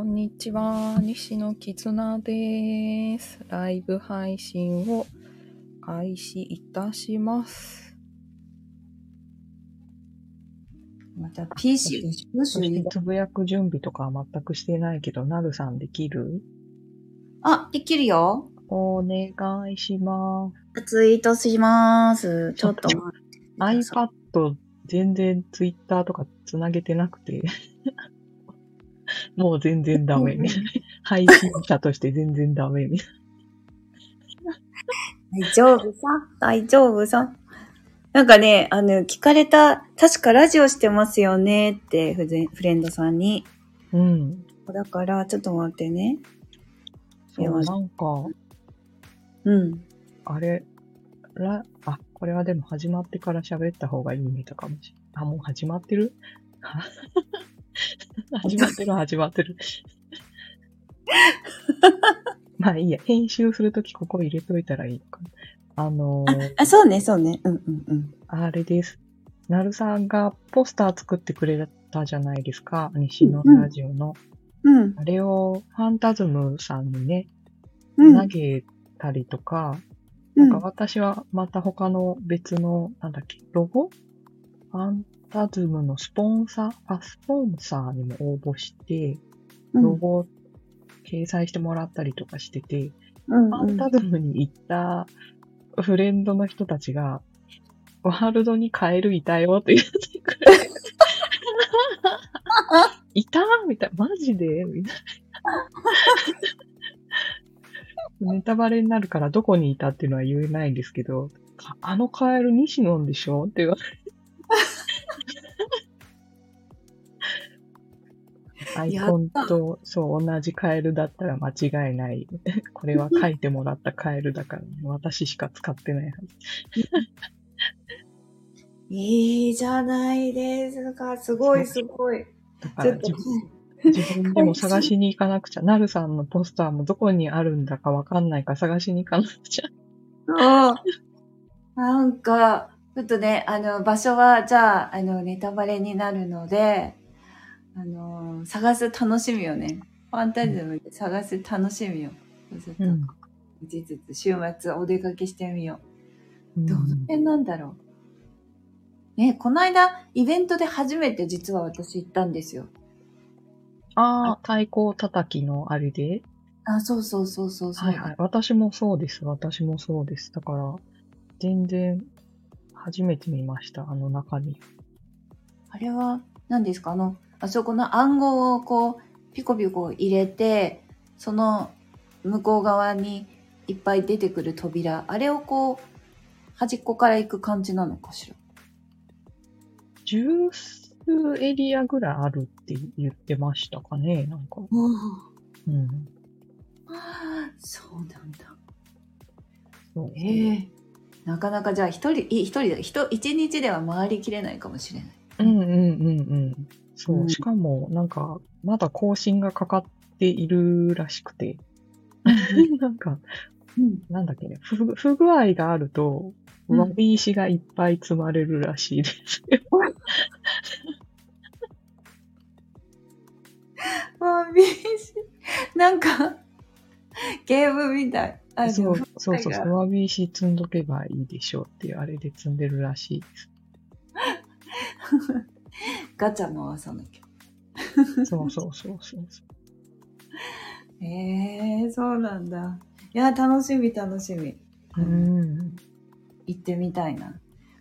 こんにちは、西野絆です。ライブ配信を開始いたします。また PC つぶやく準備とかは全くしてないけど、なるさんできるあ、できるよ。お願いします。ツイートします。ちょっと待って iPad 全然 Twitter とかつなげてなくて、もう全然ダメみたいな。配信者として全然ダメみたい 大丈夫さ。大丈夫さ。なんかね、あの、聞かれた、確かラジオしてますよねってフレフレンドさんに。な。うん。だから、ちょっと待ってね。そう、なんか、うん。あれ、ら、あ、これはでも始まってから喋った方がいいネタかもし。あ、もう始まってる？始まってる、始まってる。まあいいや、編集するときここ入れといたらいいのかな。あのーあ、そうね、そうね。うんうんうん。あれです。なるさんがポスター作ってくれたじゃないですか。西のラジオの。うん。あれをファンタズムさんにね、うん。投げたりとか、うんなんか私はまた他の別の、なんだっけ、ロゴ？ファンタズムのスポンサー、あ、スポンサーにも応募して、ロゴ掲載してもらったりとかしてて、うんファンタズムに行ったフレンドの人たちが、ワールドにカエルいたよって言ってくれて。いた？みたいな。マジで？みたいな。ネタバレになるからどこにいたっていうのは言えないんですけど、ああのカエル西野でしょ？って言われて。アイコンと、そう、同じカエルだったら間違いない。これは 書いてもらったカエルだから、ね、私しか使ってないはず。いいじゃないですか。すごいすごい。だから自分自分でも探しに行かなくちゃ。なるさんのポスターもどこにあるんだかわかんないから探しに行かなくちゃ。なんか、ちょっとね、あの、場所は、じゃあ、あの、ネタバレになるので、あの、探す楽しみをね、ファンタズムで探す楽しみを、ちょっと、うん事実、週末お出かけしてみようう。どの辺なんだろう。ね、この間、イベントで初めて実は私行ったんですよ。ああ、太鼓叩きのあれで？あ、そうそうそうそうそう。はいはい。私もそうです。私もそうです。だから、全然、初めて見ました。あの中に。あれは何ですか？あの、あそこの暗号をこう、ピコピコ入れて、その向こう側にいっぱい出てくる扉、あれをこう、端っこから行く感じなのかしら？十数エリアぐらいあるって言ってましたかね。なんか。うん。そうなんだ。そうええなかなかじゃあ一人、い一人で、一一日では回りきれないかもしれない。うんうんうんうん。そう。うんしかも、なんか、まだ更新がかかっているらしくて。なんか、うん。なんだっけね、不不具合があると、うんわび石がいっぱい積まれるらしいですよ。わびし。なんか、ゲームみたい。あそうそうそうそう、わび石積んどけばいいでしょうっていう、あれで積んでるらしいです。ガチャ回さなきゃ。そうそうそうそう。ええそうなんだ。いや、楽しみ楽しみ。うん。行ってみたいな。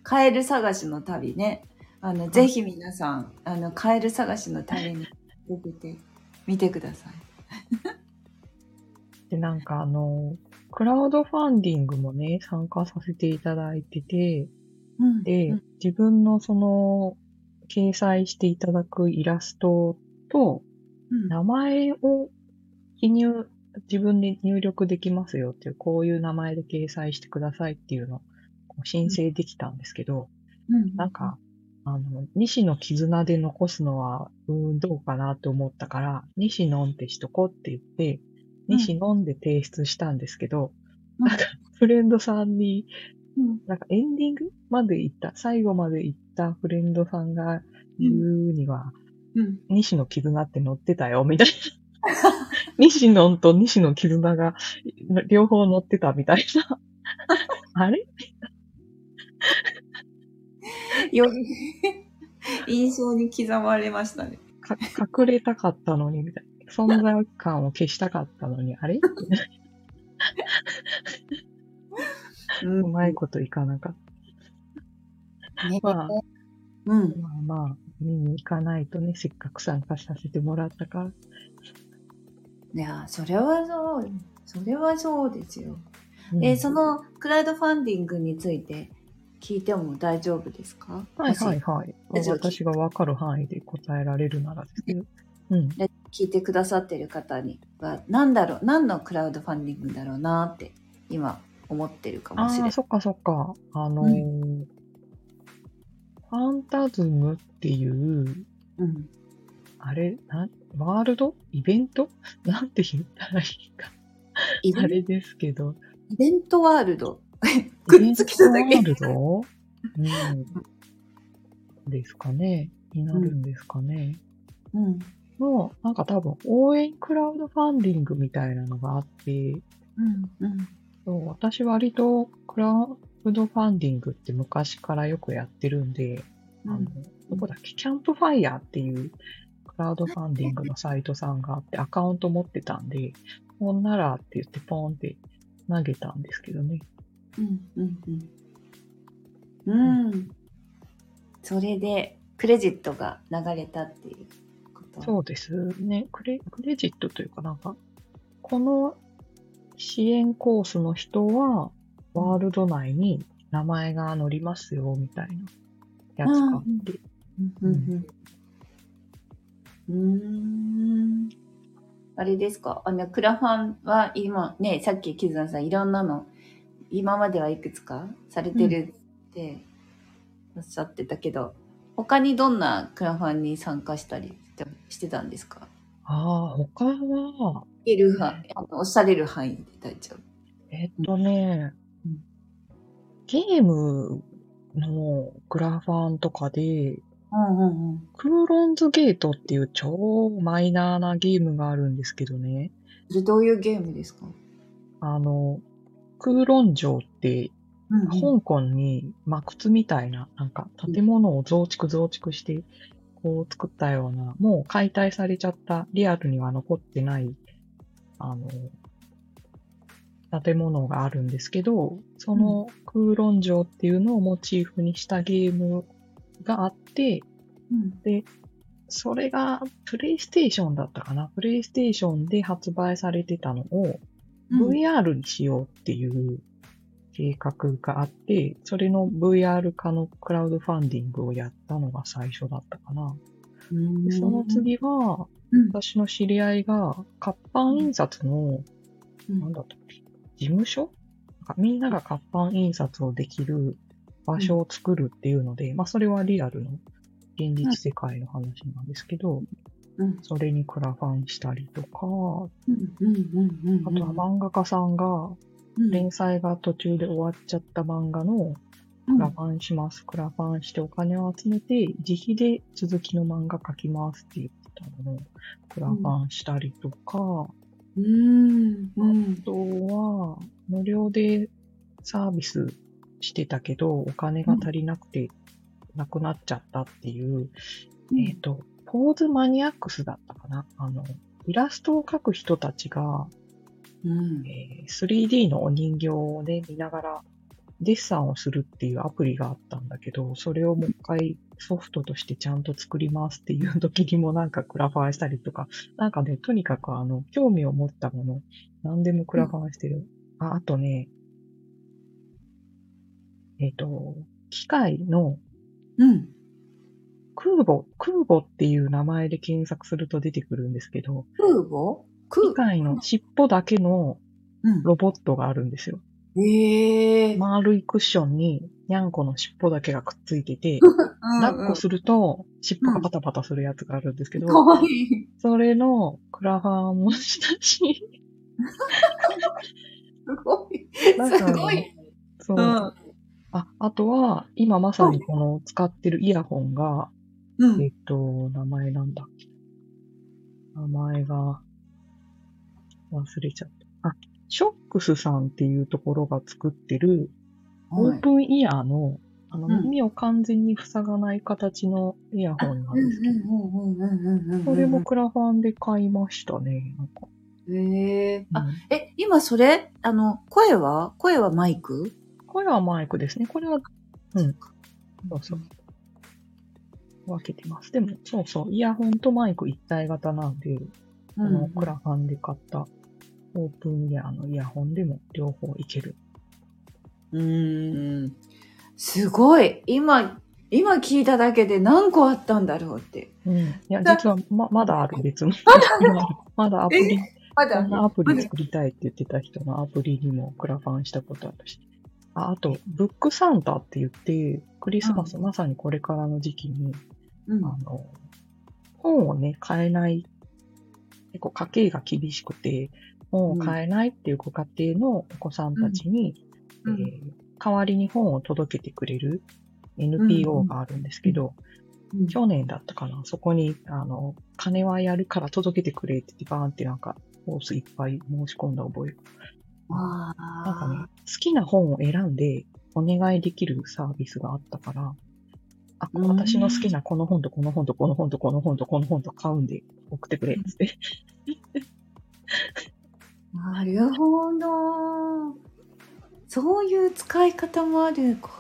カエル探しの旅ね。あの、ぜひ皆さん、あの、カエル探しの旅に出ててみてください。で、なんかあの、クラウドファンディングもね、参加させていただいてて、うんで、うん自分のその、掲載していただくイラストと、うん。名前を記入、自分で入力できますよっていう、こういう名前で掲載してくださいっていうのを申請できたんですけど、うん。なんか、あの、西の絆で残すのは、うーん、どうかなって思ったから、西のんってしとこうって言って、うん。西のんで提出したんですけど、うん。なんか、フレンドさんに、うんなんかエンディング？まで行った、最後まで行ったフレンドさんが言うには、うん。西の絆って載ってたよ、みたいな。西野と西野絆が両方乗ってたみたいな。あれ？より印象に刻まれましたね。か隠れたかったのに、みたいな。存在感を消したかったのに、あれ？うまいこといかなかっねまあうんた。。まあまあ、見に行かないとね、せっかく参加させてもらったから。いや、それはそう、それはそうですよ。うんえーそのクラウドファンディングについて聞いても大丈夫ですか？はいはいはい。私がわかる範囲で答えられるならですけど。うん。聞いてくださってる方には、何だろう、何のクラウドファンディングだろうなって今思ってるかもしれああ、ない。そっかそっか。あのーファンタズムっていう、うん。あれ、なワールド？イベント？なんて言ったらいいか。あれですけど。イベントワールド？くっつけただけイベントワールド？うん。ですかね。になるんですかね。うん。の、なんか多分、応援クラウドファンディングみたいなのがあって、うん。うん。そう私割とクラウドファンディングって昔からよくやってるんで、あの、どこだっけ、キャンプファイヤーっていうクラウドファンディングのサイトさんがあってアカウント持ってたんで、ほんならって言ってポンって投げたんですけどね。うん。うん。うん。うん。それで、クレジットが流れたっていうこと。そうですね。クレ、クレジットというかなんか、この支援コースの人は、ワールド内に名前が載りますよ、みたいな。やつがあって。うん。あれですか？あの、クラファンは今ね、さっきキズナさんいろんなの、今まではいくつかされてるっておっしゃってたけど、他にどんなクラファンに参加したりしてしてたんですか？ああ、他は、いる範あのおっしゃれる範囲で大丈夫。えっとねうん、ゲームのクラファンとかで、うんうんうん。クーロンズゲートっていう超マイナーなゲームがあるんですけどね。それどういうゲームですか？あの、クーロン城ってうん香港に、まあ、靴みたいな、なんか、建物を増築増築して、こう作ったような、もう解体されちゃった、リアルには残ってない、あの、建物があるんですけど、その空論城っていうのをモチーフにしたゲームがあって、うんそれがプレイステーションだったかな？プレイステーションで発売されてたのを、うん VR にしようっていう計画があって、それの VR 化のクラウドファンディングをやったのが最初だったかな。その次は、うん。私の知り合いが活版印刷の、うん。なんだったっけ、事務所？なんかみんなが活版印刷をできる場所を作るっていうので、まあそれはリアルの現実世界の話なんですけど、うん。それにクラファンしたりとか、あとは漫画家さんがうん。連載が途中で終わっちゃった漫画のうんクラファンします。クラファンしてお金を集めて、自費で続きの漫画描きますって言ってたのを、クラファンしたりとか、うん。うん。あとは、無料でサービスしてたけど、お金が足りなくて、なくなっちゃったっていう、えっ、と、ポーズマニアックスだったかな。あの、イラストを描く人たちが、うん。えー 3D のお人形をね、見ながらデッサンをするっていうアプリがあったんだけど、それをもう一回ソフトとしてちゃんと作りますっていう時にもなんかクラファンしたりとか、なんかね、とにかくあの、興味を持ったもの、何でもクラファンしてる。あ、あとね、えっ、と、機械のうん空母、空母っていう名前で検索すると出てくるんですけど、空母？空機械の尻尾だけのうんロボットがあるんですよ。ええ丸いクッションにニャンコの尻尾だけがくっついてて、抱っこすると尻尾がパタパタするやつがあるんですけど、かわいい。それのクラファンもしたし、すごい。すごい。そう、うん。あ、あとは、今まさにこの使ってるイヤホンが、うん。えっと、名前なんだ名前が、忘れちゃった。あ、ショックスさんっていうところが作ってる、オはいープンイヤーの、あの、うん耳を完全に塞がない形のイヤホンなんですけど。これもクラファンで買いましたね。なんか。へえ。あ、うんえ、今それ、あの、声は声はマイクこれはマイクですね。これは、うん。そうそう。分けてます。でも、そうそう。イヤホンとマイク一体型なんで、あの、クラファンで買ったオープンイヤーのイヤホンでも両方いける。うーん。すごい。今、今聞いただけで何個あったんだろうって。うん。いや、だ実はま、まだある別の。まだ アプリ、まこんなアプリ作りたいって言ってた人のアプリにもクラファンしたことあるし。ああと、ブックサンタって言って、クリスマス、うんまさにこれからの時期に、うん。あの、本をね、買えない、結構家計が厳しくて、本を買えないっていうご家庭のお子さんたちに、うん。えー代わりに本を届けてくれる NPO があるんですけど、うん。去年だったかな、そこに、あの、金はやるから届けてくれって言って、バーンってなんか、コースいっぱい申し込んだ覚え。あなんかね、好きな本を選んでお願いできるサービスがあったから、あ、うん。私の好きなこの本とこの本とこの本とこの本とこの本と買うんで送ってくれっつって。なるほど。そういう使い方もあるか。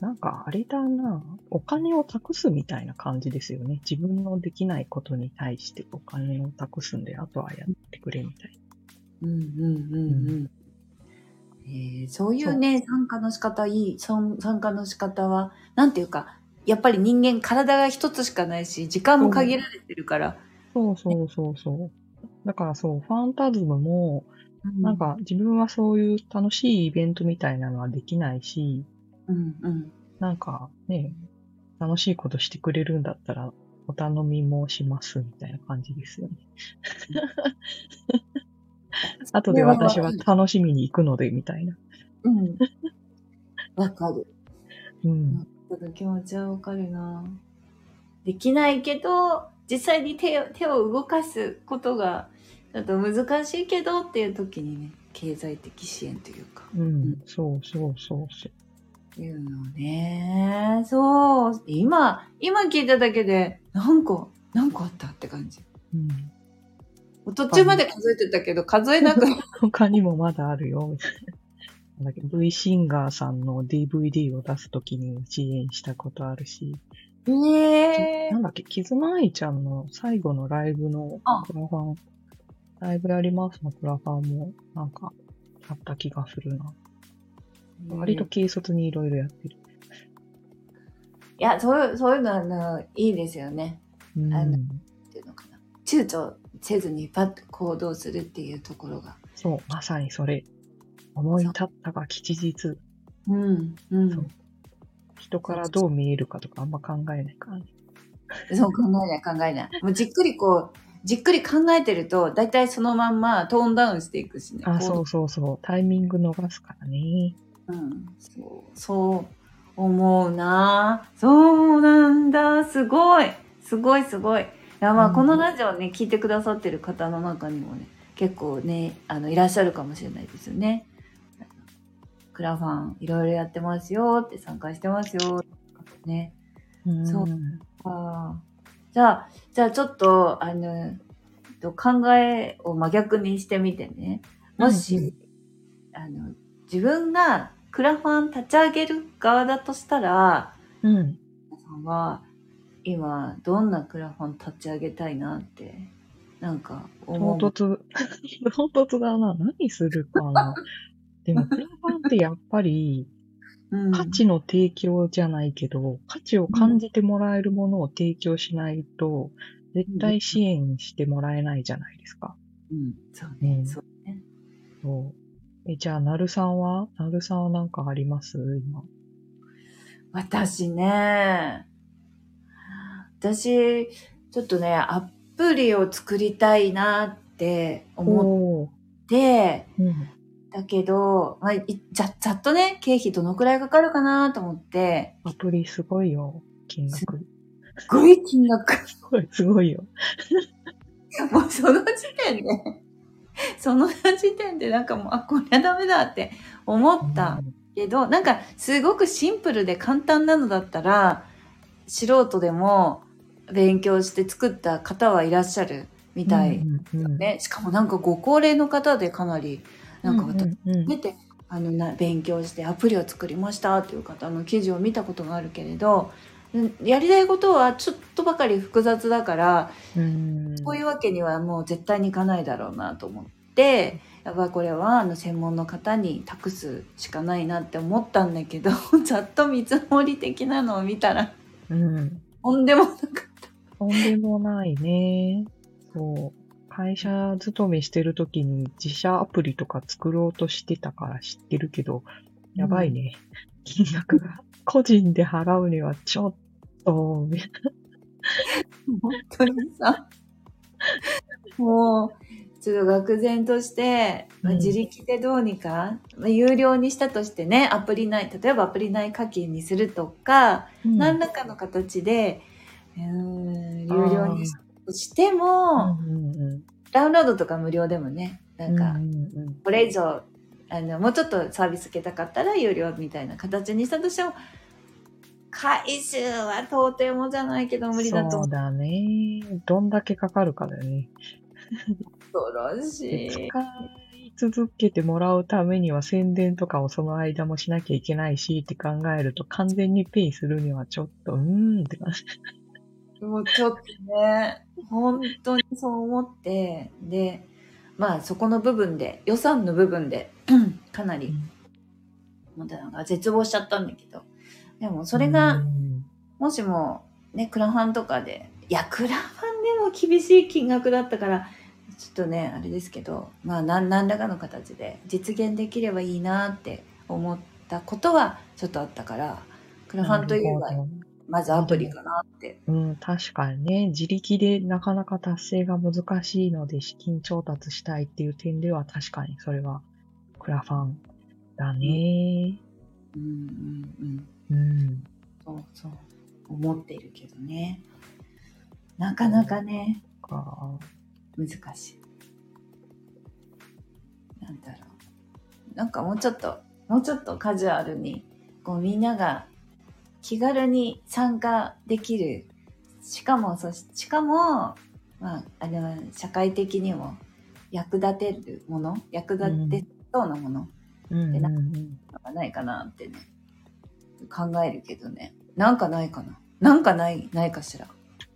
なんかあれだな、お金を託すみたいな感じですよね。自分のできないことに対してお金を託すんで、あとはやってくれみたいうんうんうんうん。えーそういうね、参加の仕方いい、参加の仕方は、なんていうか、やっぱり人間体が一つしかないし、時間も限られてるから。な。そうそうそうそう。だからそう、ファンタズムも、なん、か自分はそういう楽しいイベントみたいなのはできないし、うんうん。なんかね、楽しいことしてくれるんだったら、お頼みもしますみたいな感じですよね。後で私は楽しみに行くので、みたいな。うん。わかる。うん。気持ちはわかるな。できないけど、実際に手を手を動かすことが、ちょっと難しいけどっていう時にね、経済的支援というか、うん。そうそうそうそう。いうのね。そう。今、今聞いただけで、何個、何個あったって感じ。うん。途中まで数えてたけど、数えなくな 他にもまだあるよ、みたいな。なんだっけ V シンガーさんの DVD を出すときに支援したことあるし、えなんだっけ、キズナアイちゃんの最後のライブのあクラファン、ライブやりますのクラファンもなんかあった気がするな。割と軽率にいろいろやってる。いや、そういう、そういうのはあのいいですよね。うんあのっていうのかな。躊躇せずにパッと行動するっていうところが。そう、まさにそれ。思い立ったが吉日。うん。うん。そう人からどう見えるかとかあんま考えないからね。そう考えない考えない。もうじっくりこう、じっくり考えてると、だいたいそのまんまトーンダウンしていくしね。あ、こそうそうそう。タイミング逃すからね。うん。そう、そう思うなそうなんだ。すごい。すごいすごい。いや、まあ、うんこのラジオね、聞いてくださってる方の中にもね、結構ね、あの、いらっしゃるかもしれないですよね。クラファンいろいろやってますよって参加してますよね。うんそうああ。じゃあ、じゃあちょっと、あの、えっと考えを真逆にしてみてね。もし、うんうんあの、自分がクラファン立ち上げる側だとしたら、うん。皆さんは今どんなクラファン立ち上げたいなって、なんか思う？唐突、唐突だな。何するかな？でも、クラファンってやっぱり、うん価値の提供じゃないけど、価値を感じてもらえるものを提供しないと、絶対支援してもらえないじゃないですか。うん、そうね、うんそうね。そう。え、じゃあ、なるさんは？なるさんはなんかあります？今。私ね、私、ちょっとね、アプリを作りたいなって思。って、うん。だけど、まあ、いざざっとね、経費どのくらいかかるかなと思って、アプリすごいよ。金額。すごい金額。すごい、すごいよ。もうその時点で、その時点でなんかもう、あ、これはダメだって思ったけど、なんかすごくシンプルで簡単なのだったら、素人でも勉強して作った方はいらっしゃるみたいうんうんね。しかもなんかご高齢の方でかなり、なんか私、出てあのな勉強してアプリを作りましたっていう方の記事を見たことがあるけれどうんやりたいことはちょっとばかり複雑だからうんこういうわけにはもう絶対にいかないだろうなと思ってやっぱりこれはあの専門の方に託すしかないなって思ったんだけど ざっと見積もり的なのを見たらうん。とんでもなかった。とんでもないね。そう。会社勤めしてる時に自社アプリとか作ろうとしてたから知ってるけど、やばいね。金額が。個人で払うにはちょっと、本当にさ、もう、ちょっと愕然として、まあうん自力でどうにか、まあ、有料にしたとしてね、アプリ内、例えばアプリ内課金にするとか、何らかの形で、うーん、有料にしたとしても、うんうんうんダウンロードとか無料でもね、なんか、うんうんこれ以上、あの、もうちょっとサービス受けたかったら有料みたいな形にしたとしても、回収は到底もじゃないけど無理だと思そうだね。どんだけかかるかだよね。恐ろしでい。使い続けてもらうためには宣伝とかをその間もしなきゃいけないしって考えると完全にペイするにはちょっと、うーんって感じ。もうちょっとね、本当にそう思って、で、まあそこの部分で、予算の部分で、かなり、もうなんか絶望しちゃったんだけど、でもそれうが、ん。もしも、ね、クラファンとかで、いや、クラファンでも厳しい金額だったから、ちょっとね、あれですけど、まあ何何らかの形で実現できればいいなって思ったことはちょっとあったから、クラファンというなるほどまずアプリかなってうん、確かにね、自力でなかなか達成が難しいので資金調達したいっていう点では確かにそれはクラファンだね。うんうんうん。うん。そうそう。思っているけどね。なかなかね、か難しい。なんだろう。なんかもうちょっと、もうちょっとカジュアルに、こうみんなが気軽に参加できる。しかも、そししかも、まあ、あの、社会的にも役立てるもの、役立てそうなもの？うんうんうん。がないかなってね、考えるけどね。なんかないかな？なんかない、ないかしら？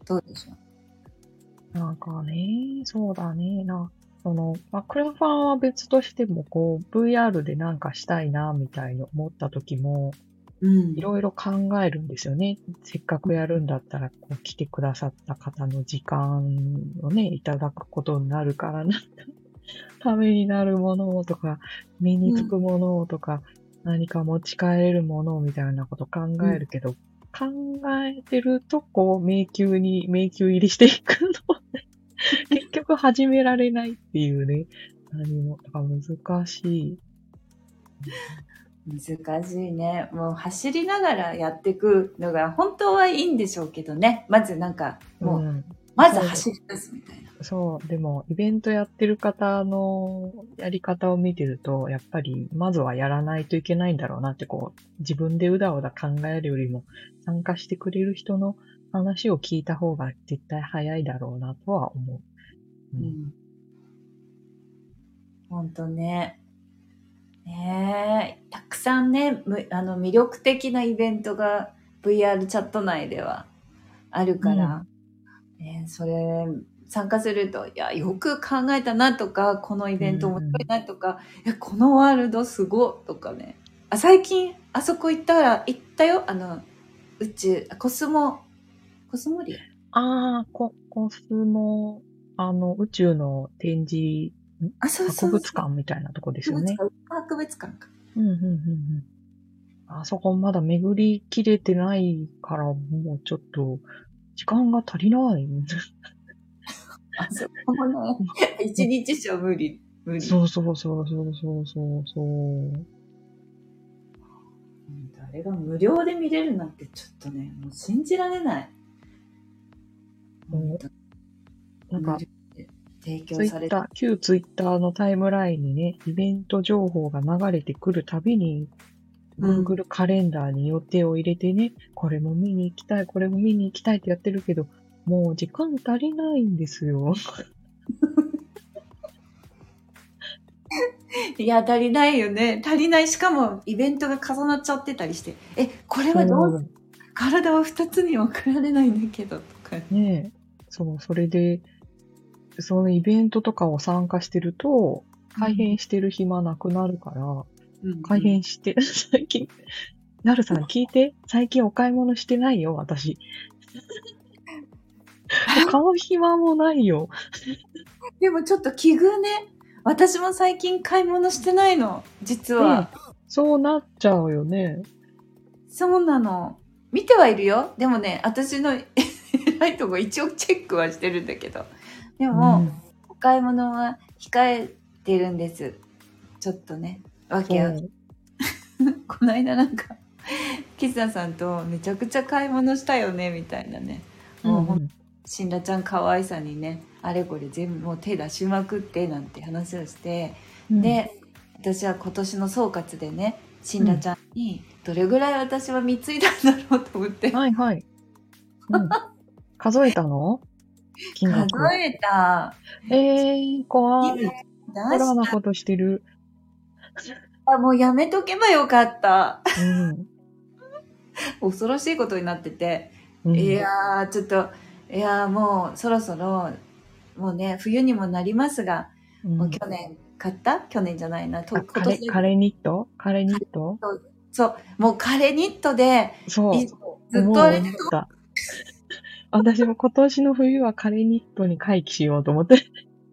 どうでしょう？なんかね、そうだね。な、その、まあ、クラファンは別としても、こう、VR でなんかしたいな、みたいに思った時も、うんいろいろ考えるんですよね。せっかくやるんだったら、こう、来てくださった方の時間をね、いただくことになるからな。ためになるものとか、身につくものとか、何か持ち帰れるものみたいなこと考えるけど、考えてると、こう、迷宮に、迷宮入りしていくので、結局始められないっていうね、何も、だから難しい。難しいね。もう走りながらやっていくのが本当はいいんでしょうけどね。まずなんか、もう、んまず走り出すみたいな。そう、でも、イベントやってる方のやり方を見てると、やっぱり、まずはやらないといけないんだろうなって、こう、自分でうだうだ考えるよりも、参加してくれる人の話を聞いた方が絶対早いだろうなとは思う。う、うんん。本当ね。ねえ、たくさんね、むあの魅力的なイベントが VR チャット内ではあるから、ねそれ参加すると、いや、よく考えたなとか、このイベント面白いなとか、いや、このワールドすごいとかね。あ、最近、あそこ行ったら、行ったよ。あの、宇宙、あコスモ、コスモリア？ああ、ココスモ、あの、宇宙の展示、あ、そうそうそう。博物館みたいなとこですよね。博物館か。うん、うん、うん、うん。あそこまだ巡りきれてないから、もうちょっと、時間が足りない。あそこもね、一日じゃ無理。無理。そうそうそうそうそうそうそう。あれが無料で見れるなんてちょっとね、もう信じられない。うんなんか提供されてッター、旧ツイッターのタイムラインにね、イベント情報が流れてくるたびに、うん Google カレンダーに予定を入れてね、これも見に行きたい、これも見に行きたいってやってるけど、もう時間足りないんですよ。いや、足りないよね。足りない。しかも、イベントが重なっちゃってたりして、え、これはどう、体は二つに分けられないんだけど、とか。ねえ。そう、それで、そのイベントとかを参加してると、改変してる暇なくなるから、うん改変して、最近、なるさん聞いて、最近お買い物してないよ、私。買う暇もないよ。でもちょっと奇遇ね。私も最近買い物してないの。実は。そうなっちゃうよね。そうなの。見てはいるよ。でもね、私の 偉いとこ一応チェックはしてるんだけど。でも、うんお買い物は控えてるんです。ちょっとね。わけは。そう この間なんか、キスナさんとめちゃくちゃ買い物したよね、みたいなね。もうほんん死んだちゃん可愛さにね、あれこれ全部もう手出しまくってなんて話をして、うん、で、私は今年の総括でね、死んだちゃんにどれぐらい私は貢いだんだろうと思って、はいはい。うん、数えたの？金額数えた。えー、怖い。出ホラーなことしてる。したもうやめとけばよかった。うん。恐ろしいことになってて、うん、いやー、ちょっと、いやーもうそろそろ、もうね、冬にもなりますが、うん、もう去年買った？去年じゃないな、とあ今年カレカレニット？カレニット？そう、もうカレニットで、そう。いずっとあれ思った。私も今年の冬はカレニットに回帰しようと思って。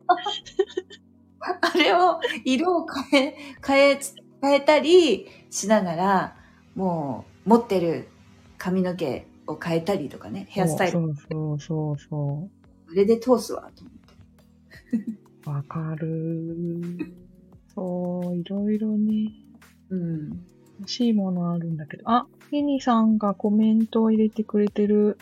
あれを、色を変え、変え、変えたりしながら、もう持ってる髪の毛を変えたりとかね、ヘアスタイル、そうそうそうそこれで通すわ、と思って。う。わかる。そう、いろいろね、うん。欲しいものあるんだけど。あ、ミニさんがコメントを入れてくれてる。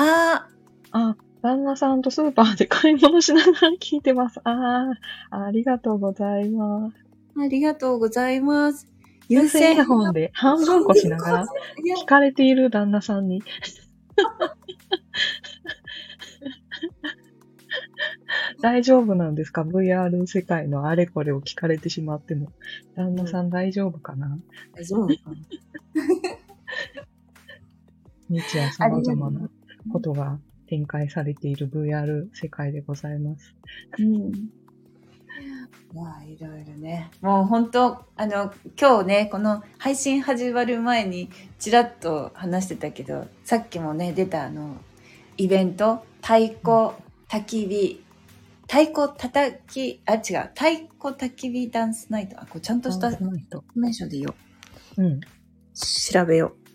ああ、旦那さんとスーパーで買い物しながら聞いてます。ああ、ありがとうございます。あ、ありがとうございます。有線イヤホンで半分こしながらいや聞かれている旦那さんに。大丈夫なんですか ?VR 世界のあれこれを聞かれてしまっても。旦那さん大丈夫かな？大丈夫かな？日夜様々なことが展開されている VR 世界でございます。うん。まあ、いろいろね。もう本当、あの、今日ね、この配信始まる前にちらっと話してたけど、さっきもね、出たあの、イベント、太鼓、焚き火、太鼓叩き、あ、違う、太鼓焚き火ダンスナイト。あ、これちゃんとしたその人。名称でいいよ。うん。調べよう。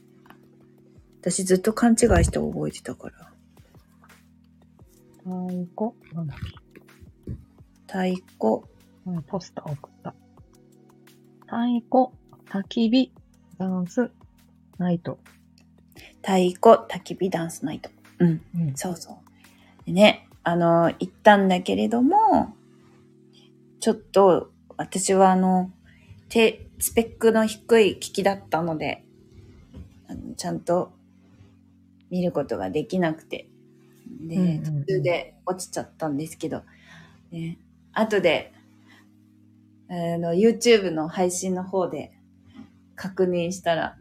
私ずっと勘違いして覚えてたから。太鼓？なんだっ太鼓、けうんポスター送った。太鼓、焚き火、ダンス、ナイト。太鼓焚き火ダンスナイト。うん。うん。そうそう。でね、あの、行ったんだけれども、ちょっと、私はあの、手、スペックの低い機器だったので、あのちゃんと見ることができなくて、で、うんうんうん。途中で落ちちゃったんですけど、ね、後で、あの、YouTube の配信の方で確認したら、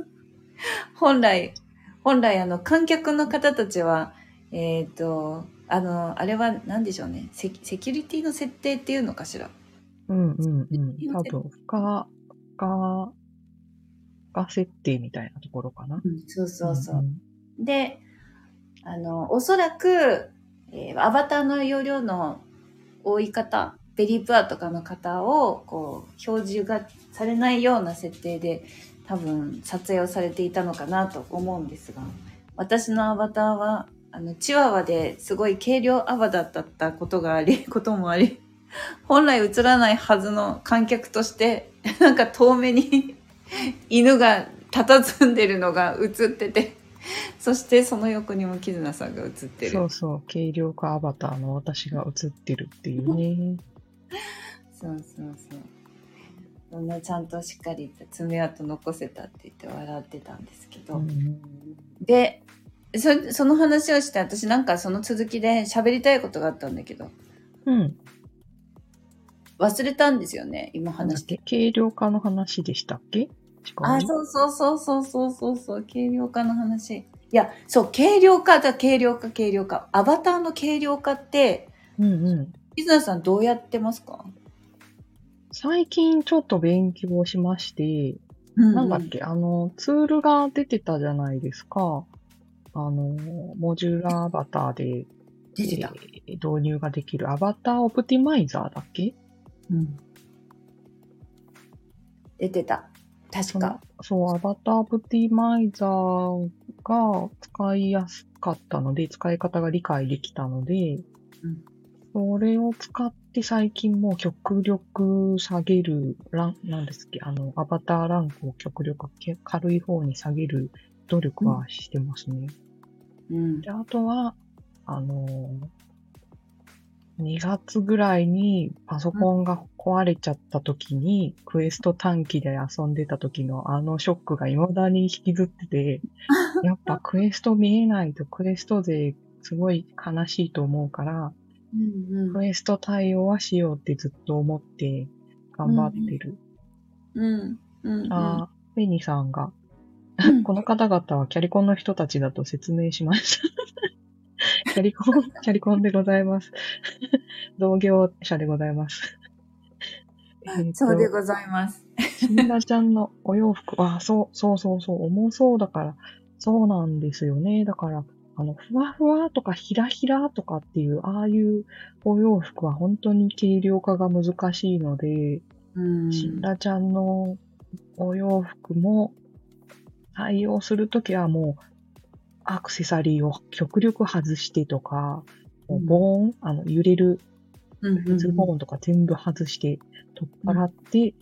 本来、本来あの観客の方たちは、えっ、と、あの、あれは何でしょうね。セキ、セキュリティの設定っていうのかしら。うんうんうん。多分、負荷、設定みたいなところかな。そうそうそう。んで、あの、おそらく、えーアバターの容量の多い方、ベリープアとかの方を、こう、表示がされないような設定で、多分、撮影をされていたのかなと思うんですが、私のアバターは、あの、チワワですごい軽量アバターだったことがあり、こともあり、本来映らないはずの観客として、なんか遠目に犬が佇んでるのが映ってて、そしてその横にもキズナさんが映ってる。そうそう、軽量化アバターの私が映ってるっていうね。そうそうそう。そんなちゃんとしっかり爪痕残せたって言って笑ってたんですけど。うんでそ、その話をして私なんかその続きで喋りたいことがあったんだけど、うん。忘れたんですよね、今話してけ？軽量化の話でしたっけ？あ、そうそうそうそうそうそうそう、軽量化の話。いや、そう、軽量化だ、軽量化、軽量化。アバターの軽量化って、うんうん。水野さんどうやってますか、最近ちょっと勉強しまして、うなんだっけ、あの、ツールが出てたじゃないですか。あの、モジュラーアバターで。えー導入ができるアバターオプティマイザーだっけ？うん。出てた。確か。そう、アバターオプティマイザーが使いやすかったので、使い方が理解できたので、うんそれを使って最近もう極力下げる、ラン、なんですっけ、あの、アバターランクを極力け軽い方に下げる努力はしてますね。うん。で、あとは、あのー、2月ぐらいにパソコンが壊れちゃった時に、クエスト短期で遊んでた時のあのショックが未だに引きずってて、やっぱクエスト見えないとクエスト勢すごい悲しいと思うから、うんクエスト対応はしようってずっと思って頑張ってる。うん。うん。あー、フェニさんが、うん この方々はキャリコンの人たちだと説明しました。キャリコン、キャリコンでございます。同業者でございます。えーとそうでございます。シンラちゃんのお洋服、あ、そう、そうそうそう、重そうだから、そうなんですよね。だから、あの、ふわふわとかひらひらとかっていう、ああいうお洋服は本当に軽量化が難しいので、うん。シンラちゃんのお洋服も対応するときはもうアクセサリーを極力外してとか、もうボーン、あの揺れるうん。ズボーンとか全部外して取っ払って、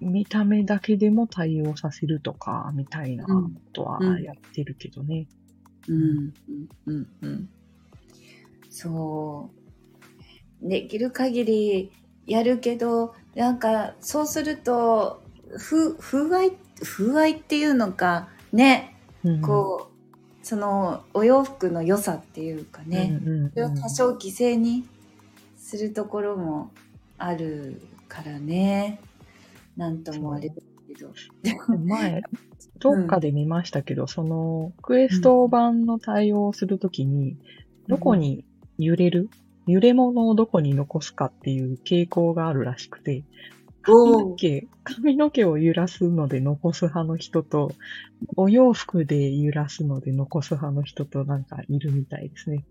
見た目だけでも対応させるとか、みたいなうんことはうんやってるけどね。うん。うん。うん。そう。できる限りやるけど、なんか、そうすると、ふ、風合い、風合いっていうのか、ね、うんこう、その、お洋服の良さっていうかね、うんうんうんそれを多少犠牲にするところもあるからね。なんともあれだけど。前、どっかで見ましたけど、その、クエスト版の対応をするときに、どこに揺れる、揺れ物をどこに残すかっていう傾向があるらしくて、髪の毛、髪の毛を揺らすので残す派の人と、お洋服で揺らすので残す派の人となんかいるみたいですね。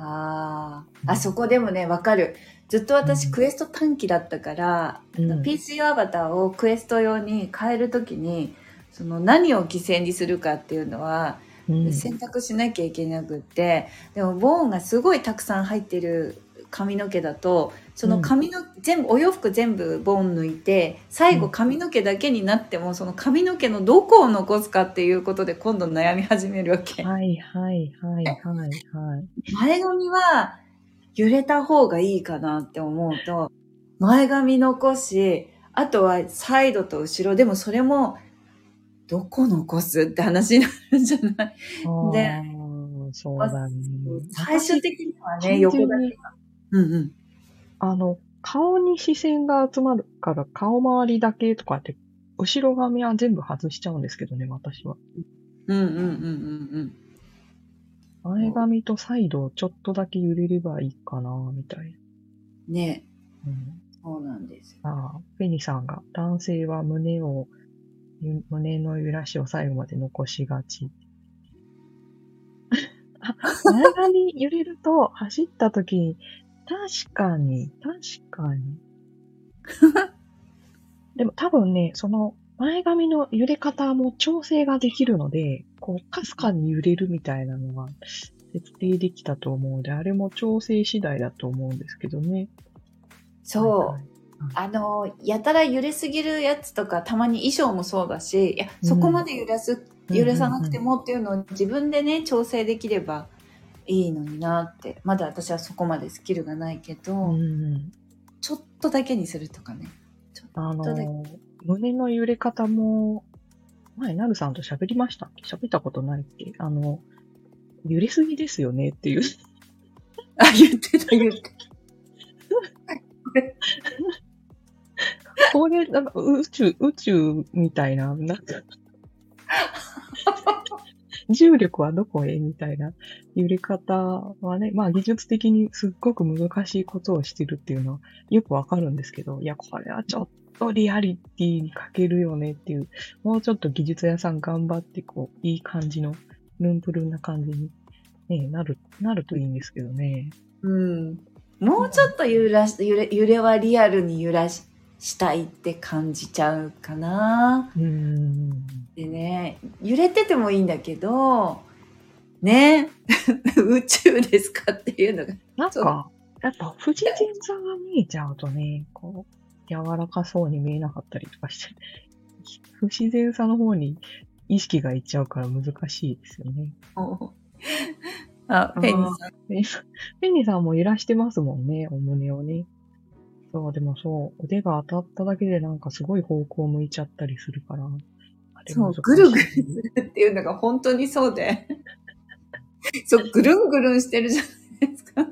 ああ、あそこでもね、わかる。ずっと私、うんクエスト短期だったから、うん PC アバターをクエスト用に変えるときに、その何を犠牲にするかっていうのは、うん。選択しなきゃいけなくって、でもボーンがすごいたくさん入ってる髪の毛だと、その髪の、全部、お洋服全部ボーン抜いて、最後髪の毛だけになっても、その髪の毛のどこを残すかっていうことで今度悩み始めるわけ。はいはいはいはいはい。前髪は揺れた方がいいかなって思うと、前髪残し、あとはサイドと後ろ、でもそれも、どこ残すって話になるんじゃない？でそうだね。最終的にはね、横だけが。うんうん。あの、顔に視線が集まるから顔周りだけとかって、後ろ髪は全部外しちゃうんですけどね、私は。うんうんうんうん前髪とサイドをちょっとだけ揺れればいいかな、みたいうん。ねな。うんそうなんですよ。ああ、フェニさんが、男性は胸を、ゆ胸の揺らしを最後まで残しがち。あ、前髪揺れると走った時に、確かに、確かに。でも多分ね、その前髪の揺れ方も調整ができるので、こう、かすかに揺れるみたいなのは設定できたと思うので、あれも調整次第だと思うんですけどね。そう。はいあの、やたら揺れすぎるやつとか、たまに衣装もそうだし、いや、そこまで揺らす揺らさなくてもっていうのを自分でね調整できればいいのになってまだ私はそこまでスキルがないけど、うんうん。ちょっとだけにするとかね。ちょっとだけ。ー、胸の揺れ方も、前、なるさんと喋りました。っけ喋ったことないっけ？あの、揺れすぎですよねっていう。あ言ってた言ってた。これ、なんか宇宙、宇宙みたいな、なんか、重力はどこへみたいな揺れ方はね、まあ技術的にすっごく難しいことをしてるっていうのはよくわかるんですけど、いや、これはちょっとリアリティに欠けるよねっていう、もうちょっと技術屋さん頑張って、こう、いい感じの、ルンプルンな感じに、ね、なる、なるといいんですけどね。うんもうちょっと揺らし揺れ揺れはリアルに揺らししたいって感じちゃうかな。うーん。でね揺れててもいいんだけどね 宇宙ですかっていうのがなんか、やっぱ不自然さが見えちゃうとね、こう、柔らかそうに見えなかったりとかして、不自然さの方に意識がいっちゃうから難しいですよね。あペンニーさんペニーさんも揺らしてますもんね、お胸をね。そう、でもそう、腕が当たっただけでなんかすごい方向向いちゃったりするから。あれそうぐるぐるするっていうのが本当にそうで そうぐるんぐるんしてるじゃないですか。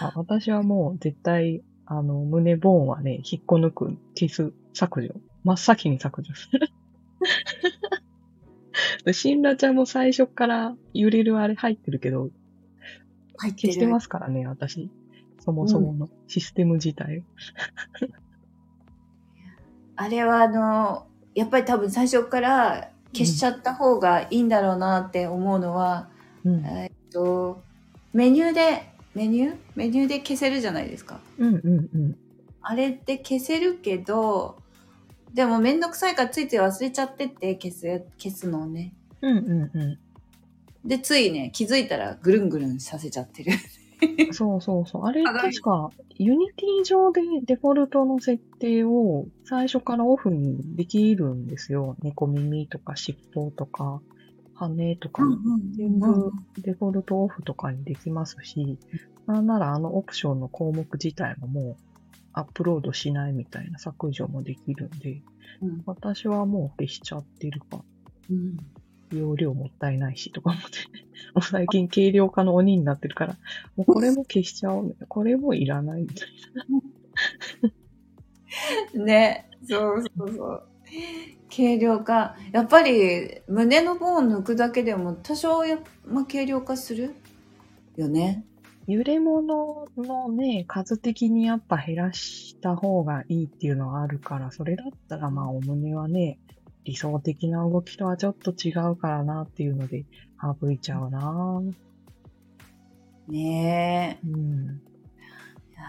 あ私はもう絶対、あの、胸ボーンはね、引っこ抜く、消す、削除。真っ先に削除する。でシンラちゃんも最初から揺れるあれ入ってるけど、入って消してるますからね、私。そもそものシステム自体。あれはあのやっぱり多分最初から消しちゃった方がいいんだろうなって思うのは、うん。えっとメニューでメニュー？メニューで消せるじゃないですか。うんうんうん。あれって消せるけどでもめんどくさいからついつい忘れちゃってって消す消すのをね。うんうんうでついね気づいたらぐるんぐるんさせちゃってる。ん。そうそうそう。あれ、確か、 Unity 上でデフォルトの設定を最初からオフにできるんですよ。猫耳とか尻尾とか、羽とか、全部デフォルトオフとかにできますし、なんならあのオプションの項目自体ももうアップロードしないみたいな削除もできるんで、うん私はもう消しちゃってるかうん容量もったいないしとか思って。もう最近軽量化の鬼になってるから、もうこれも消しちゃおう。これもいらないみたい ね、そうそうそう。軽量化。やっぱり胸のボーン抜くだけでも多少や、まあ、軽量化するよね。な。揺れ物のね、数的にやっぱ減らした方がいいっていうのがあるから、それだったらまあお胸はね、理想的な動きとはちょっと違うからなっていうので省いちゃうなねうん。え。いや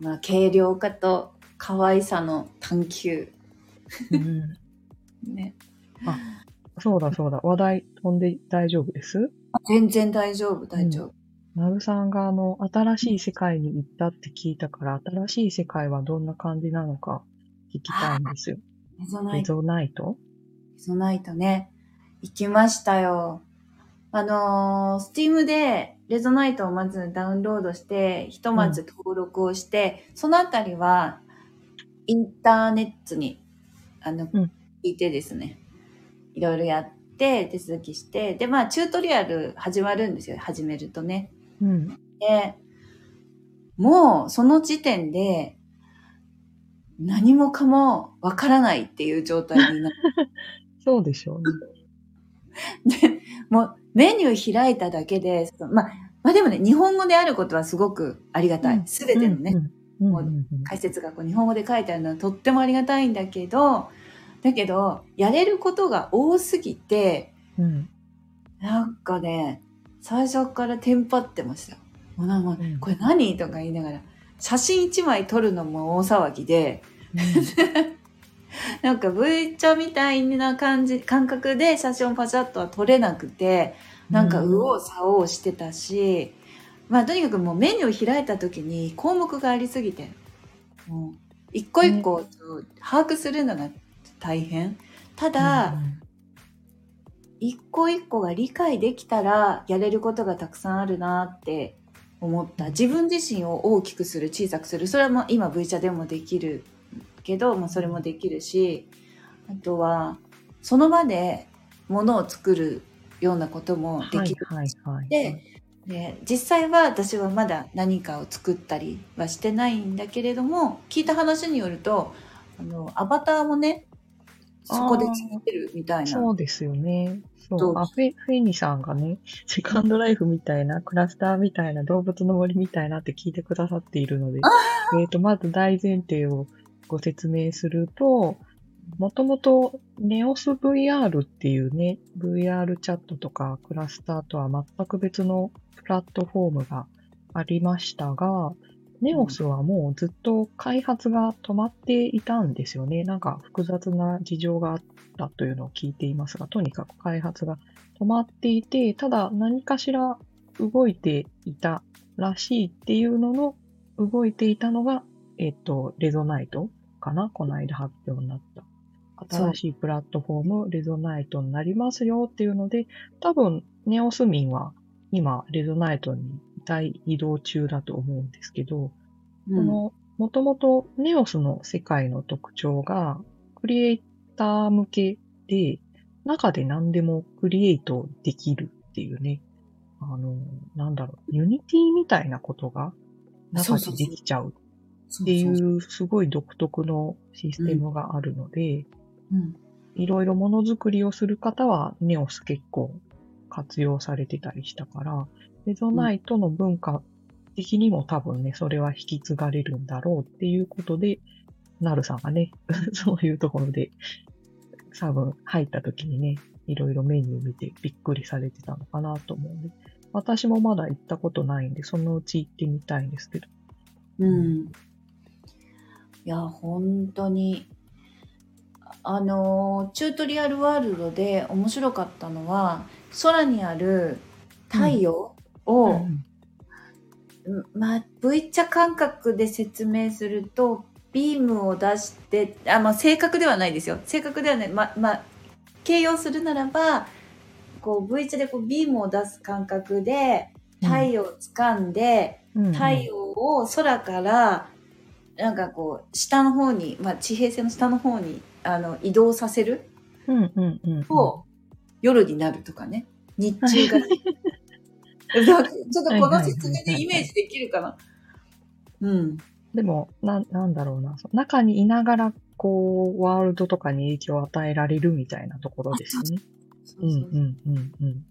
ーまあ軽量化と可愛さの探求。うん、ね。そうだそうだ。話題飛んで大丈夫です？全然大丈夫、大丈夫。なるさんがあの、新しい世界に行ったって聞いたから、新しい世界はどんな感じなのか聞きたいんですよ。レゾナイト。レゾナイトレゾナイトね。行きましたよ。あのー、スティームでレゾナイトをまずダウンロードして、ひとまず登録をして、そのあたりは、インターネットに、あの、うん聞いてですね、いろいろやって、手続きして、で、まあ、チュートリアル始まるんですよ、始めるとね。うん。で、もう、その時点で、何もかもわからないっていう状態になって そうでしょうね。で、もうメニュー開いただけで、まあ、まあでもね、日本語であることはすごくありがたい。すべてのね、うん。うんうんうん解説がこう日本語で書いてあるのはとってもありがたいんだけど、だけど、やれることが多すぎて、うん。なんかね、最初からテンパってましたよ。もうなんかうんこれ何？とか言いながら、写真一枚撮るのも大騒ぎで、なんか V 茶みたいな感じ、感覚で写真をパシャッとは撮れなくて、なんか右往左往してたし、まあとにかくもうメニューを開いた時に項目がありすぎて、もう一個一個把握するのが大変。ただ、一個一個が理解できたらやれることがたくさんあるなって思った。自分自身を大きくする小さくする。それはもう今 V 茶でもできるけど、まあ、それもできるしあとはその場で物を作るようなこともできる。はいはいはい。でで実際は私はまだ何かを作ったりはしてないんだけれども聞いた話によるとあのアバターもねそこで作ってるみたいな。そうですよね。どそうう。あ、フェ、フェニさんがね、セカンドライフみたいな、クラスターみたいな、動物の森みたいなって聞いてくださっているので、えっ、と、まず大前提をご説明すると、もともとネオス VR っていうね、VR チャットとかクラスターとは全く別のプラットフォームがありましたが、ネオスはもうずっと開発が止まっていたんですよね。なんか複雑な事情があったというのを聞いていますが、とにかく開発が止まっていて、ただ何かしら動いていたらしいっていうのの、動いていたのが、えっと、レゾナイトかなこの間発表になった。新しいプラットフォーム、レゾナイトになりますよっていうので、多分、ネオス民は今、レゾナイトに大移動中だと思うんですけど、うん。この、もともとネオスの世界の特徴が、クリエイター向けで、中で何でもクリエイトできるっていうね、あの、なんだろう、 Unity みたいなことが中でできちゃうっていそうすごい独特のシステムがあるので、うんいろいろものづくりをする方は Neos 結構活用されてたりしたから、 Resonite の文化的にも多分ね、それは引き継がれるんだろうっていうことで、ナルさんがね、そういうところで、多分入った時にね、いろいろメニュー見てびっくりされてたのかなと思うんで、私もまだ行ったことないんで、そのうち行ってみたいんですけど。うん。いや、本当に。あの、チュートリアルワールドで面白かったのは、空にある太陽を、うんまあ、V 茶感覚で説明すると、ビームを出して、あ、まあ、正確ではないですよ。正確ではない。ま、まあ、形容するならば、こう、V 茶でこう、ビームを出す感覚で、太陽を掴んで、うんうん太陽を空からなんかこう下の方に、まあ、地平線の下の方にあの移動させるうんうんうんうん。と、夜になるとかね日中が ちょっとこの説明でイメージできるかなうんでも、な、なんだろうな。中にいながら、こう、ワールドとかに影響を与えられるみたいなところですよね。そううんそううんうんうん。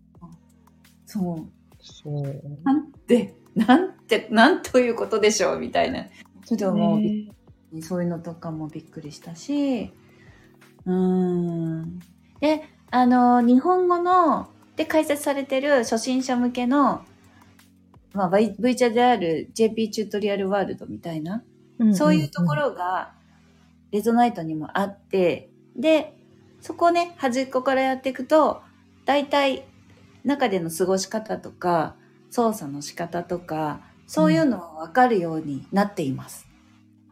そうそう。なんてなんてなんということでしょうみたいなちょっともそういうのとかもびっくりしたし、うーん。で、あの、日本語の、で解説されてる初心者向けの、まあ、V, チャである JP チュートリアルワールドみたいな、そういうところが、レゾナイトにもあって、で、そこをね、端っこからやっていくと、大体、中での過ごし方とか、操作の仕方とか、そういうのがわかるようになっています。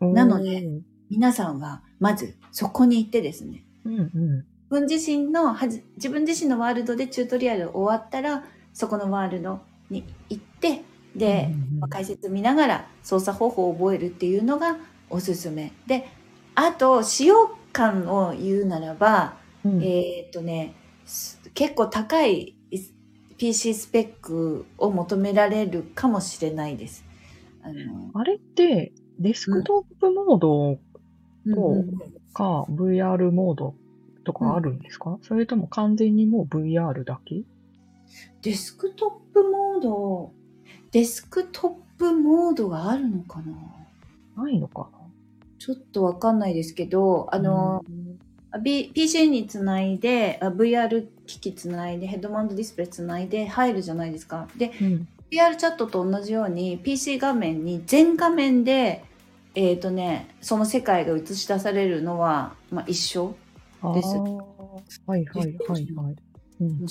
うんなので、皆さんはまずそこに行ってですね、うんうん。自分自身の自分自身のワールドでチュートリアル終わったら、そこのワールドに行って、で、うんうんまあ解説見ながら操作方法を覚えるっていうのがおすすめ。で、あと、使用感を言うならば、うんえーっとね、す結構高い PC スペックを求められるかもしれないです。あの、あれって、デスクトップモードうんうん。か VR モードとかあるんですか、それとも完全にもう VR だけ？デスクトップモード、デスクトップモードがあるのかな？ないのかちょっとわかんないですけど、あなの、B、PC につないで、あ VR 機器つないで、ヘッドマウントディスプレイつないで入るじゃないですか。で、うん。VR チャットと同じように PC 画面に全画面で、えっ、とね、その世界が映し出されるのは、まあ、一緒。ですはいはいはいはい。うんうんうん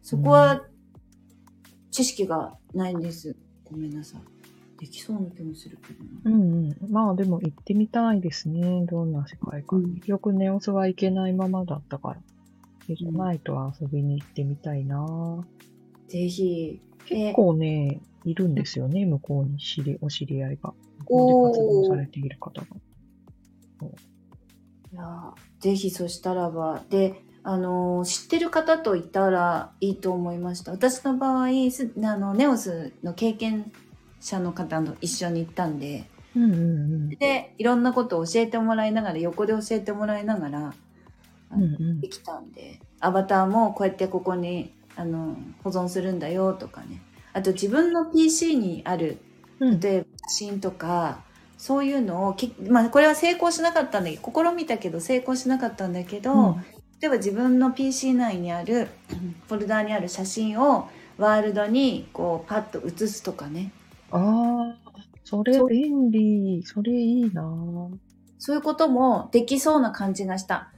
そこは知識がないんです。ごめんなさい。できそうな気もするけどな。うんうん。まあでも行ってみたいですね。どんな世界か。うん結局ネオスはいけないままだったから。レゾナイトは遊びに行ってみたいなぜひ。結構ね、いるんですよね、向こうに知り、お知り合いが。向こうで活動されている方が。いやぜひそしたらば。で、あのー知ってる方といたらいいと思いました。私の場合、すあの、ネオスの経験者の方と一緒に行ったんで、うんうんうん。で、いろんなことを教えてもらいながら、横で教えてもらいながら、うんうん。できたんで、アバターもこうやってここに、あの、保存するんだよとかね。あと自分の PC にあるうん。例えば写真とかそういうのをけ、まあ、これは成功しなかったんだけど試みたけど成功しなかったんだけど、うん。例えば自分の PC 内にある フォルダーにある写真をワールドにこうパッと写すとかね。ああ、それ便利。それいいな。ぁそういうこともできそうな感じがした。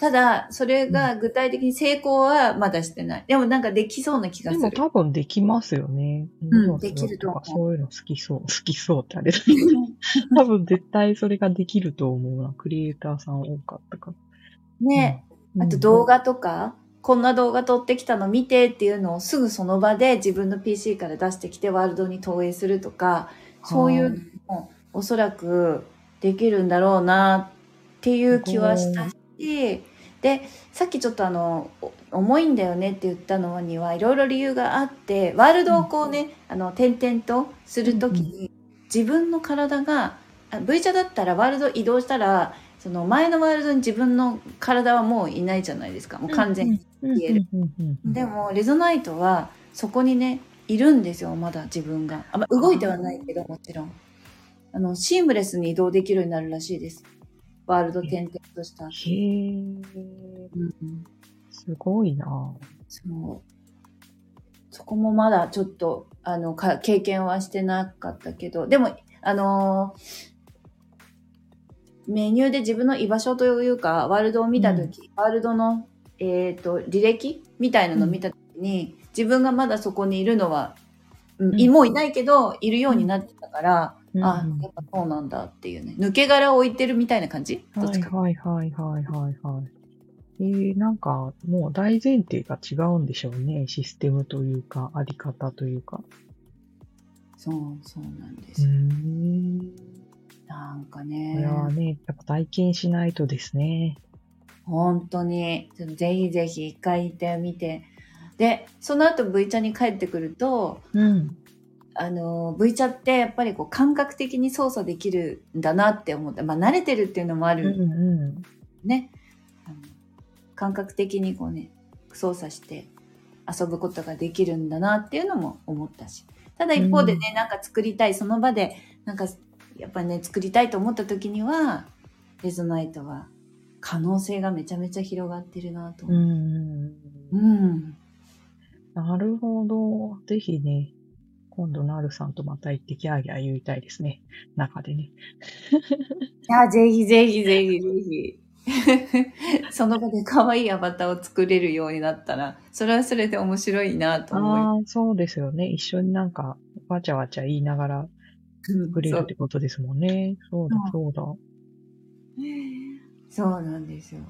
ただ、それが具体的に成功はまだしてない。でもなんかできそうな気がでする。も多分できますよね。うんできると思うかそういうの好きそう。好きそうってあれだけど。多分絶対それができると思うな。クリエイターさん多かったから。ね、あと動画とか、こんな動画撮ってきたの見てっていうのをすぐその場で自分の PC から出してきてワールドに投影するとか、そういうのもおそらくできるんだろうなっていう気はしたし、で、さっきちょっとあの、お重いんだよねって言ったのにはいろいろ理由があって、ワールドをこうね、あの、点々とするときに、自分の体が、あ V 茶だったらワールド移動したら、その前のワールドに自分の体はもういないじゃないですか。もう完全に。消える。でも、レゾナイトはそこにね、いるんですよ、まだ自分が。あまあ、動いてはないけど、もちろん。あの、シームレスに移動できるようになるらしいです。ワールド点々とした。へえ、うんすごいな。ぁそう。そこもまだちょっと、あの、か経験はしてなかったけど、でも、あのーメニューで自分の居場所というか、ワールドを見たとき、ワールドの、えっ、と、履歴みたいなのを見たときに、自分がまだそこにいるのは、うんうん。もういないけど、いるようになってたから、うんあ、やっぱそうなんだっていうね。抜け殻を置いてるみたいな感じ？はい。はいはいはいはいはい。えー、なんか、もう大前提が違うんでしょうね。システムというか、あり方というか。そう、そうなんでうす。ん。なんかこね。れはね、やっぱ体験しないとですね。本当に、ぜひぜひ一回行ってみて。で、その後 V 茶に帰ってくると、うん。あの、V 茶ってやっぱりこう感覚的に操作できるんだなって思って、まあ慣れてるっていうのもあうんるうん。ね。感覚的にこうね、操作して遊ぶことができるんだなっていうのも思ったし。ただ一方でね、なんか作りたい、その場で、なんかやっぱね、作りたいと思った時には、レゾナイトは可能性がめちゃめちゃ広がってるなとうん思う。うん。うん。なるほど。ぜひね、今度なるさんとまた行ってギャーギャー言いたいですね。中でね。いや、ぜひぜひぜひぜひ。その場で可愛いアバターを作れるようになったら、それはそれで面白いなと思いああ、そうですよね。一緒になんか、わちゃわちゃ言いながらうん作れるってことですもんね。そうだ、そうだ。そうなんですよ。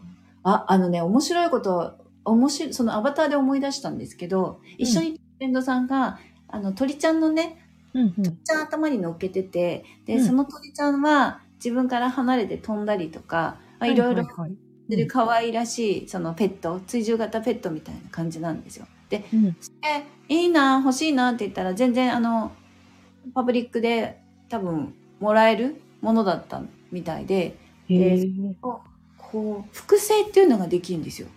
あ、あのね、面白いこと、面白い、そのアバターで思い出したんですけど、一緒にフレンドさんが、あの、鳥ちゃんのね、うんうん。鳥ちゃん頭に乗っけてて、で、うんその鳥ちゃんは自分から離れて飛んだりとか、まあ、いろいろする可愛らしい、そのペット、追従型ペットみたいな感じなんですよ。で、うんえ、いいな、欲しいなって言ったら、全然あの、パブリックで多分もらえるものだったみたいで、へえ。こう、複製っていうのができるんですよ。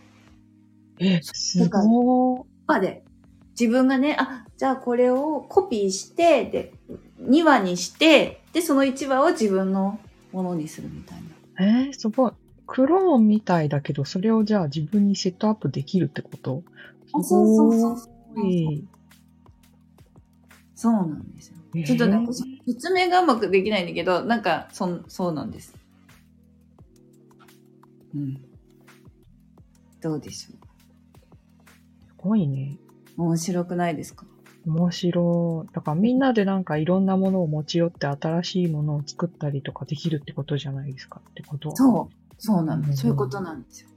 え、すごー。まで。自分がね、あ、じゃあこれをコピーして、で、2話にして、で、その1話を自分のものにするみたいな。えー、すごい。クローンみたいだけど、それをじゃあ自分にセットアップできるってこと？あそうそうそうすごい。そうなんですよ。えーちょっとね、説明がうまくできないんだけど、なんか、そん、そうなんです。うん。どうでしょすごいね。う面白くないですか？面白い。だからみんなでなんかいろんなものを持ち寄って新しいものを作ったりとかできるってことじゃないですかってことそう。そうなの。うんそういうことなんですよ。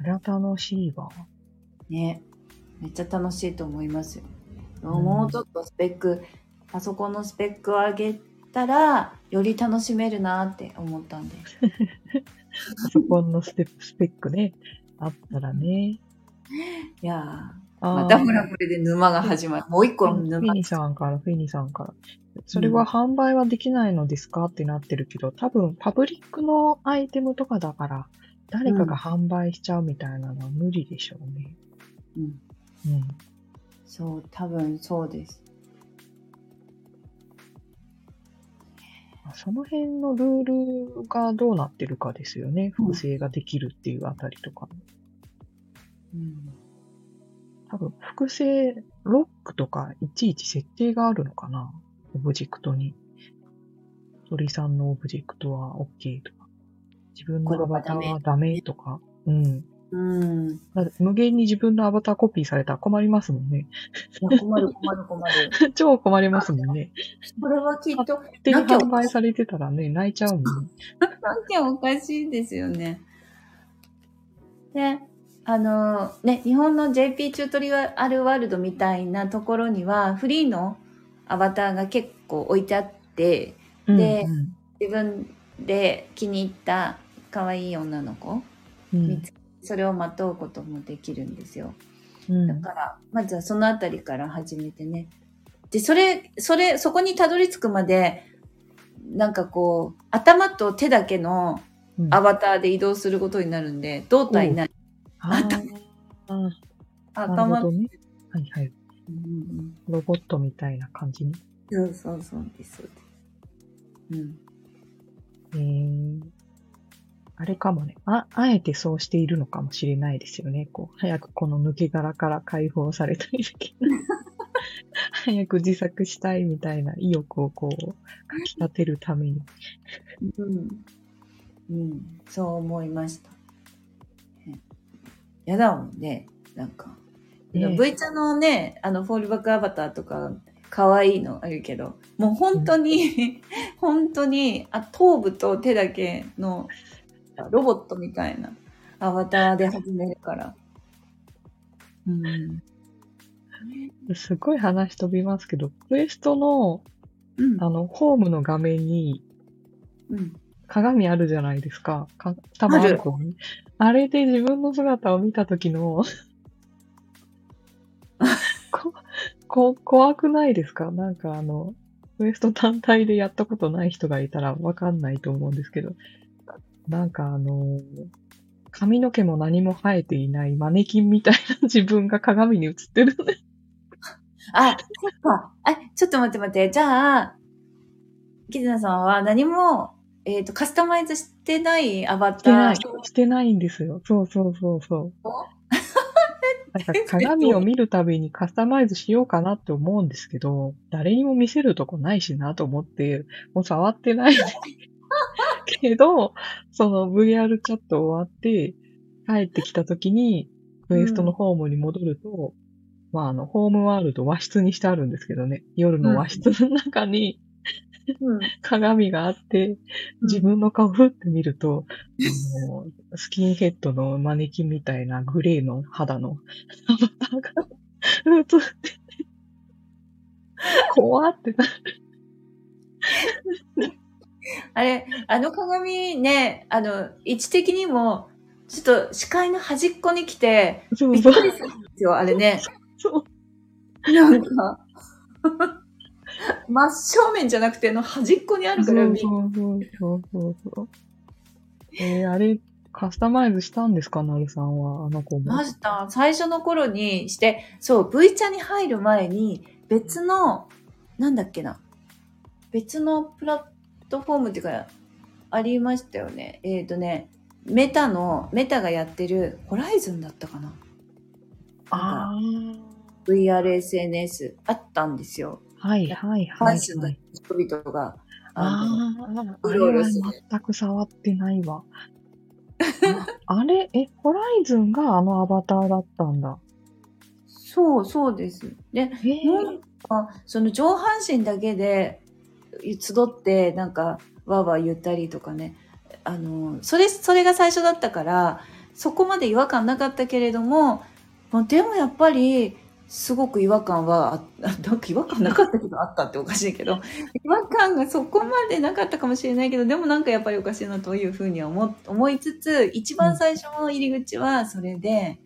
あれは楽しいわ。ね。めっちゃ楽しいと思いますよ。んもうちょっとスペック、パソコンのスペックを上げたら、より楽しめるなって思ったんで。パソコンのステスペックね、あったらね。いやまたほらこれで沼が始まる。もう一個のフィ沼。ニさんから、フィニさんから。それは販売はできないのですかってなってるけど、多分パブリックのアイテムとかだから、誰かが販売しちゃうみたいなのは無理でしょうね。うん。うん。そう、多分そうです。その辺のルールがどうなってるかですよね。複製ができるっていうあたりとか。うん。多分、複製、ロックとかいちいち設定があるのかなオブジェクトに。鳥さんのオブジェクトは OK とか。自分のアバターはダメとか。うん。うん。無限に自分のアバターコピーされたら困りますもんね。や困る困る困る。超困りますもんね。これはきっと、手になきゃ販売されてたらね、泣いちゃうもんね。なきゃおかしいですよね。で、あのね、日本の JP チュートリアルワールドみたいなところには、フリーのアバターが結構置いてあって、でうん自分で気に入った可愛い女の子、うん見つそれをまとうこともできるんですよ。うんだから、まずはそのあたりから始めてね。で、それ、それ、そこにたどり着くまで、なんかこう、頭と手だけのうんアバターで移動することになるんで、胴体ない。頭ほどね。はいはい。うんロボットみたいな感じに？うんそうそうそうです、そうです。うん。えー、あれかもね。あ、あえてそうしているのかもしれないですよね。こう、早くこの抜け殻から解放されたい時 早く自作したいみたいな意欲をこう、かき立てるために。うん。うん。そう思いました。ねやだもんね。なんか。ね V ちゃんのね、あの、フォールバックアバターとか、可愛いのあるけど、もう本当に、本当に、あ、頭部と手だけの、ロボットみたいなアバターで始めるから。うん。すごい話飛びますけど、クエストの、うん。あの、ホームの画面にうん。鏡あるじゃないですか。か多分ある。あれで自分の姿を見た時のこ、こ、怖くないですか？なんかあの、クエスト単体でやったことない人がいたらわかんないと思うんですけど、なんかあの、髪の毛も何も生えていないマネキンみたいな自分が鏡に映ってるね。あ、そっか。あ、ちょっと待って待って。じゃあ、キズナさんは何も、えっ、と、カスタマイズしてないアバしてない。ター。してないんですよ。そうそうそうそう。なんか鏡を見るたびにカスタマイズしようかなって思うんですけど、誰にも見せるとこないしなと思って、もう触ってない けど、その VR チャット終わって、帰ってきた時に、クエストのホームに戻ると、まああの、ホームワールド和室にしてあるんですけどね、夜の和室の中にうん。鏡があって、自分の顔ふって見ると、あのスキンヘッドのマネキンみたいなグレーの肌のアバターが映ってて、怖ってなる。あれ、あの鏡ね、あの、位置的にも、ちょっと視界の端っこに来て、そうそう。びっくりするんですよ、あれね。そうなんか、真正面じゃなくて、あの端っこにあるから、そうそうそうそうそう。えー、あれ、カスタマイズしたんですかなるさんは、あの子も。ました。最初の頃にして、そう、V チャに入る前に、別の、なんだっけな。別のプラットフォームっていうか、ありましたよね。えっ、とね、メタの、メタがやってる、ホライズンだったかな。あ VRSNS あったんですよ。あ、はいはいファはい、ッションのはい。人々が。あのああ、あうろうろ全く触ってないわ。ああれ、え、ホライズンがあのアバターだったんだ。そうそうです。で、えーなんか、その上半身だけで集って、なんか、わーわー言ったりとかね。あの、それ、それが最初だったから、そこまで違和感なかったけれども、まあ、でもやっぱりすごく違和感は なんか違和感なかったけどあったっておかしいけど違和感がそこまでなかったかもしれないけどでもなんかやっぱりおかしいなというふうには思思いつつ一番最初の入り口はそれで、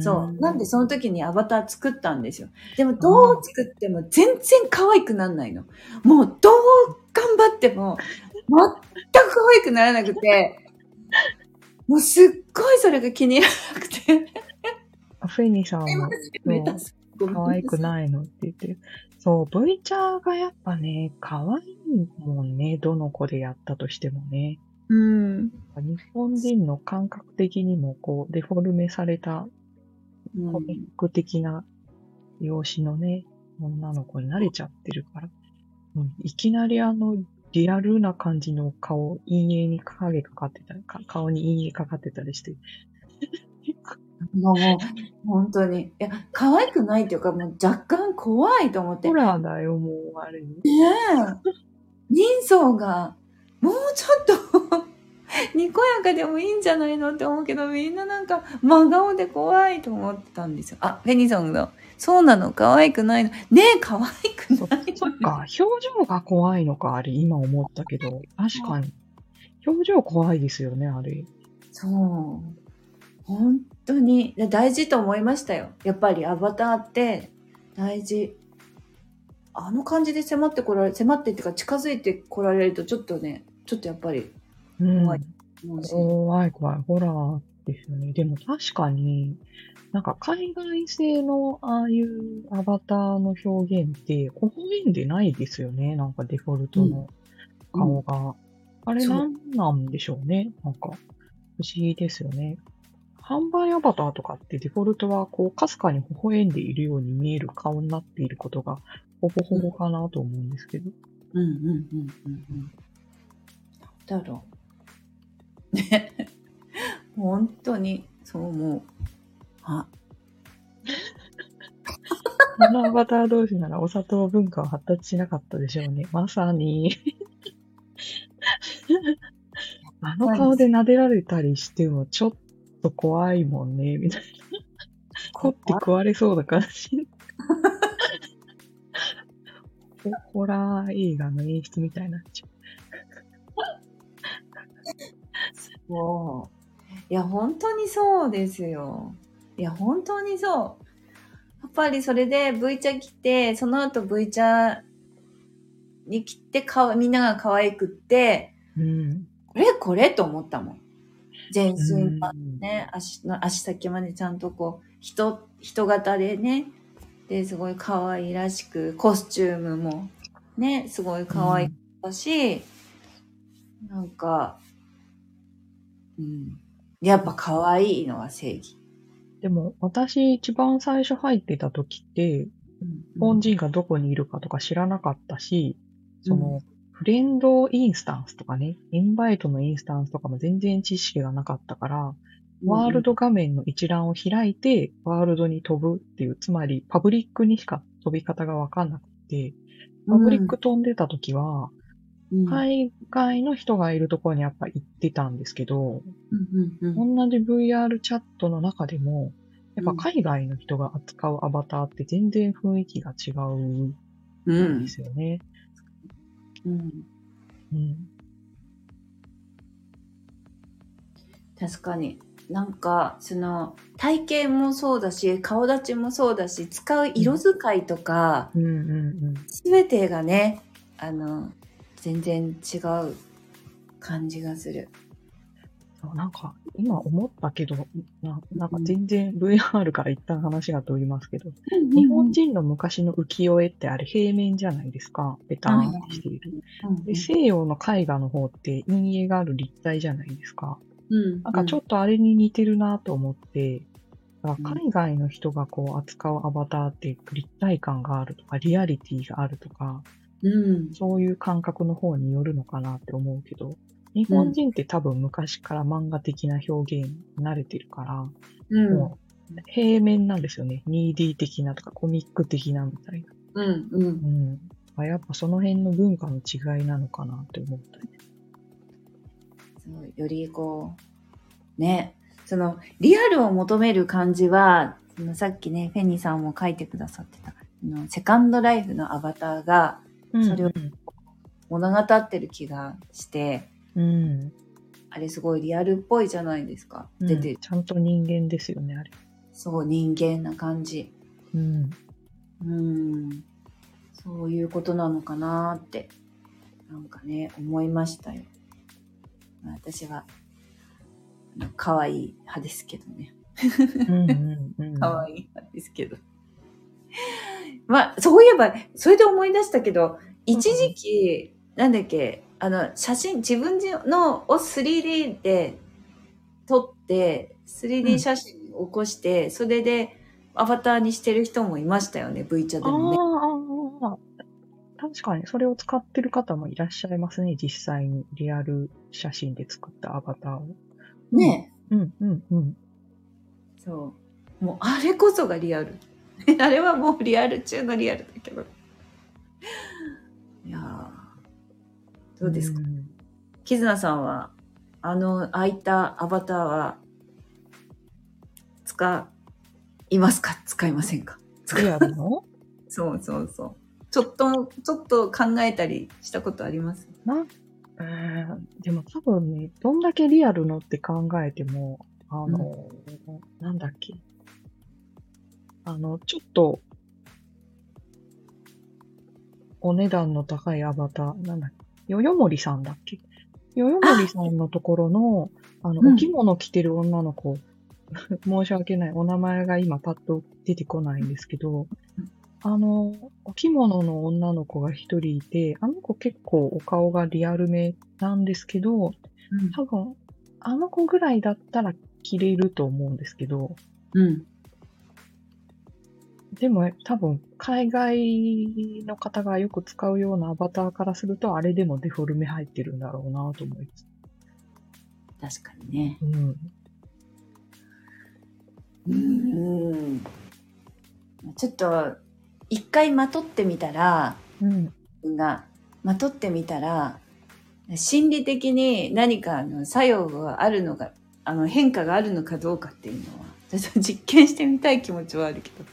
そうなんでその時にアバター作ったんですよでもどう作っても全然可愛くなんないのもうどう頑張っても全く可愛くならなくてもうすっごいそれが気に入らなくて。フェニーさんは、可愛くないのって言ってる。そう、V チャーがやっぱね、可愛いもんね。どの子でやったとしてもね。うん。日本人の感覚的にも、こう、デフォルメされたコミック的な容姿のね、女の子に慣れちゃってるから。うんいきなりあの、リアルな感じの顔、陰影に影かかってたり、か顔に陰影かかってたりして。もう、本当に。いや、可愛くないっていうか、もう若干怖いと思って。ホラーだよ、もう、あれ。ねえ。人相が、もうちょっと、やかでもいいんじゃないのって思うけど、みんななんか真顔で怖いと思ってたんですよ。あ、フェニソンの。そうなの？可愛くないの？ねえ、可愛くない？の。そっか、表情が怖いのか、あれ、今思ったけど。確かに。表情怖いですよね、あれ。そう。本当にで大事と思いましたよ。やっぱりアバターって大事。あの感じで迫ってこられ、迫ってっていうか近づいてこられるとちょっとね、ちょっとやっぱりうん。怖い思うし。怖い怖い。ホラーですよね。でも確かに、なんか海外製のああいうアバターの表現って、微笑んでないですよね。なんかデフォルトの顔が。あれそうなんなんでしょうね。なんか、不思議ですよね。販売アバターとかってデフォルトは、こう、かすかに微笑んでいるように見える顔になっていることが、ほぼほぼかなと思うんですけど。うんうんうんうんうん。なんだろう。ね。本当にそう思う。あ、このアバター同士ならお砂糖文化は発達しなかったでしょうね。まさに。あの顔で撫でられたりしてもちょっと怖いもんね、みたいな。凝って食われそうな感じ。ホ ホラー映画の演出みたいになっちゃそう。いや、本当にそうですよ。いや、本当にそう。やっぱりそれで V 茶来て、その後 V 茶に来てかわ、みんなが可愛くって、う。うん。これこれと思ったもん。全身がうんね、足の、足先までちゃんとこう、人、人型でね、で、すごい可愛らしく、コスチュームもね、すごい可愛かったし、なんか、うん。やっぱ可愛いのが正義。でも、私一番最初入ってた時って、日本人がどこにいるかとか知らなかったし、その、フレンドインスタンスとかね、インバイトのインスタンスとかも全然知識がなかったから、ワールド画面の一覧を開いて、ワールドに飛ぶっていう、つまりパブリックにしか飛び方がわかんなくて、パブリック飛んでた時は、うん、海外の人がいるところにやっぱ行ってたんですけど、うんうんうん同じ VR チャットの中でも、やっぱ海外の人が扱うアバターって全然雰囲気が違うんうんですよね。うんうん。確かに。なんか、その、体型もそうだし、顔立ちもそうだし、使う色使いとか、うんうんうん。すべてがね、あの、全然違う感じがする。なんか、今思ったけど、ななんか全然 VR から一旦話が通りますけど、日本人の昔の浮世絵ってあれ平面じゃないですか。ペターンってしている。うんで、西洋の絵画の方って陰影がある立体じゃないですか。うんなんかちょっとあれに似てるなと思って、海外の人がこう扱うアバターって立体感があるとか、リアリティがあるとか、うん。そういう感覚の方によるのかなって思うけど、日本人って多分昔から漫画的な表現に慣れてるから、うん。もう平面なんですよね。2D 的なとかコミック的なみたいな。うん。うん。うん。あやっぱその辺の文化の違いなのかなって思ったり。そうよりこう、ね、そのリアルを求める感じは、そのさっきね、フェニーさんも書いてくださってた、あのセカンドライフのアバターがそれを物語ってる気がして、うん。あれすごいリアルっぽいじゃないですか。うん出てる。ちゃんと人間ですよね、あれ。そう、人間な感じ。うん。うん。そういうことなのかなって、なんかね、思いましたよ。まあ私は、可愛い派ですけどね。うん。可愛い派ですけど。まあ、そういえば、それで思い出したけど、一時期、なんだっけ、あの、写真、自分のを 3D で撮って、う 3D ん写真を起こして、それでアバターにしてる人もいましたよね、V チャであもね。確かに、それを使ってる方もいらっしゃいますね、実際に。リアル写真で作ったアバターを。ねうん、うん、うん。そう。もう、あれこそがリアル。あれはもうリアル中のリアルだけど。いやー。どうですか、んキズナさんは、あの、ああいったアバターは、使いますか？使いませんか？リアルのそうそうそう。ちょっと、ちょっと考えたりしたことあります？な、えーでも多分ね、どんだけリアルのって考えても、あの、なんだっけ？あの、ちょっと、お値段の高いアバター、なんだっけ？よよもりさんだっけ？よよもりさんのところの、あの、うんお着物着てる女の子、申し訳ない。お名前が今パッと出てこないんですけど、あの、お着物の女の子が一人いて、あの子結構お顔がリアルめなんですけど、多分、あの子ぐらいだったら着れると思うんですけど、うん。でも多分、海外の方がよく使うようなアバターからすると、あれでもデフォルメ入ってるんだろうなと思います。確かにね。うん。うん。ちょっと、一回まとってみたら、うん。が、まとってみたら、心理的に何かの作用があるのか、あの変化があるのかどうかっていうのは、私は実験してみたい気持ちはあるけど、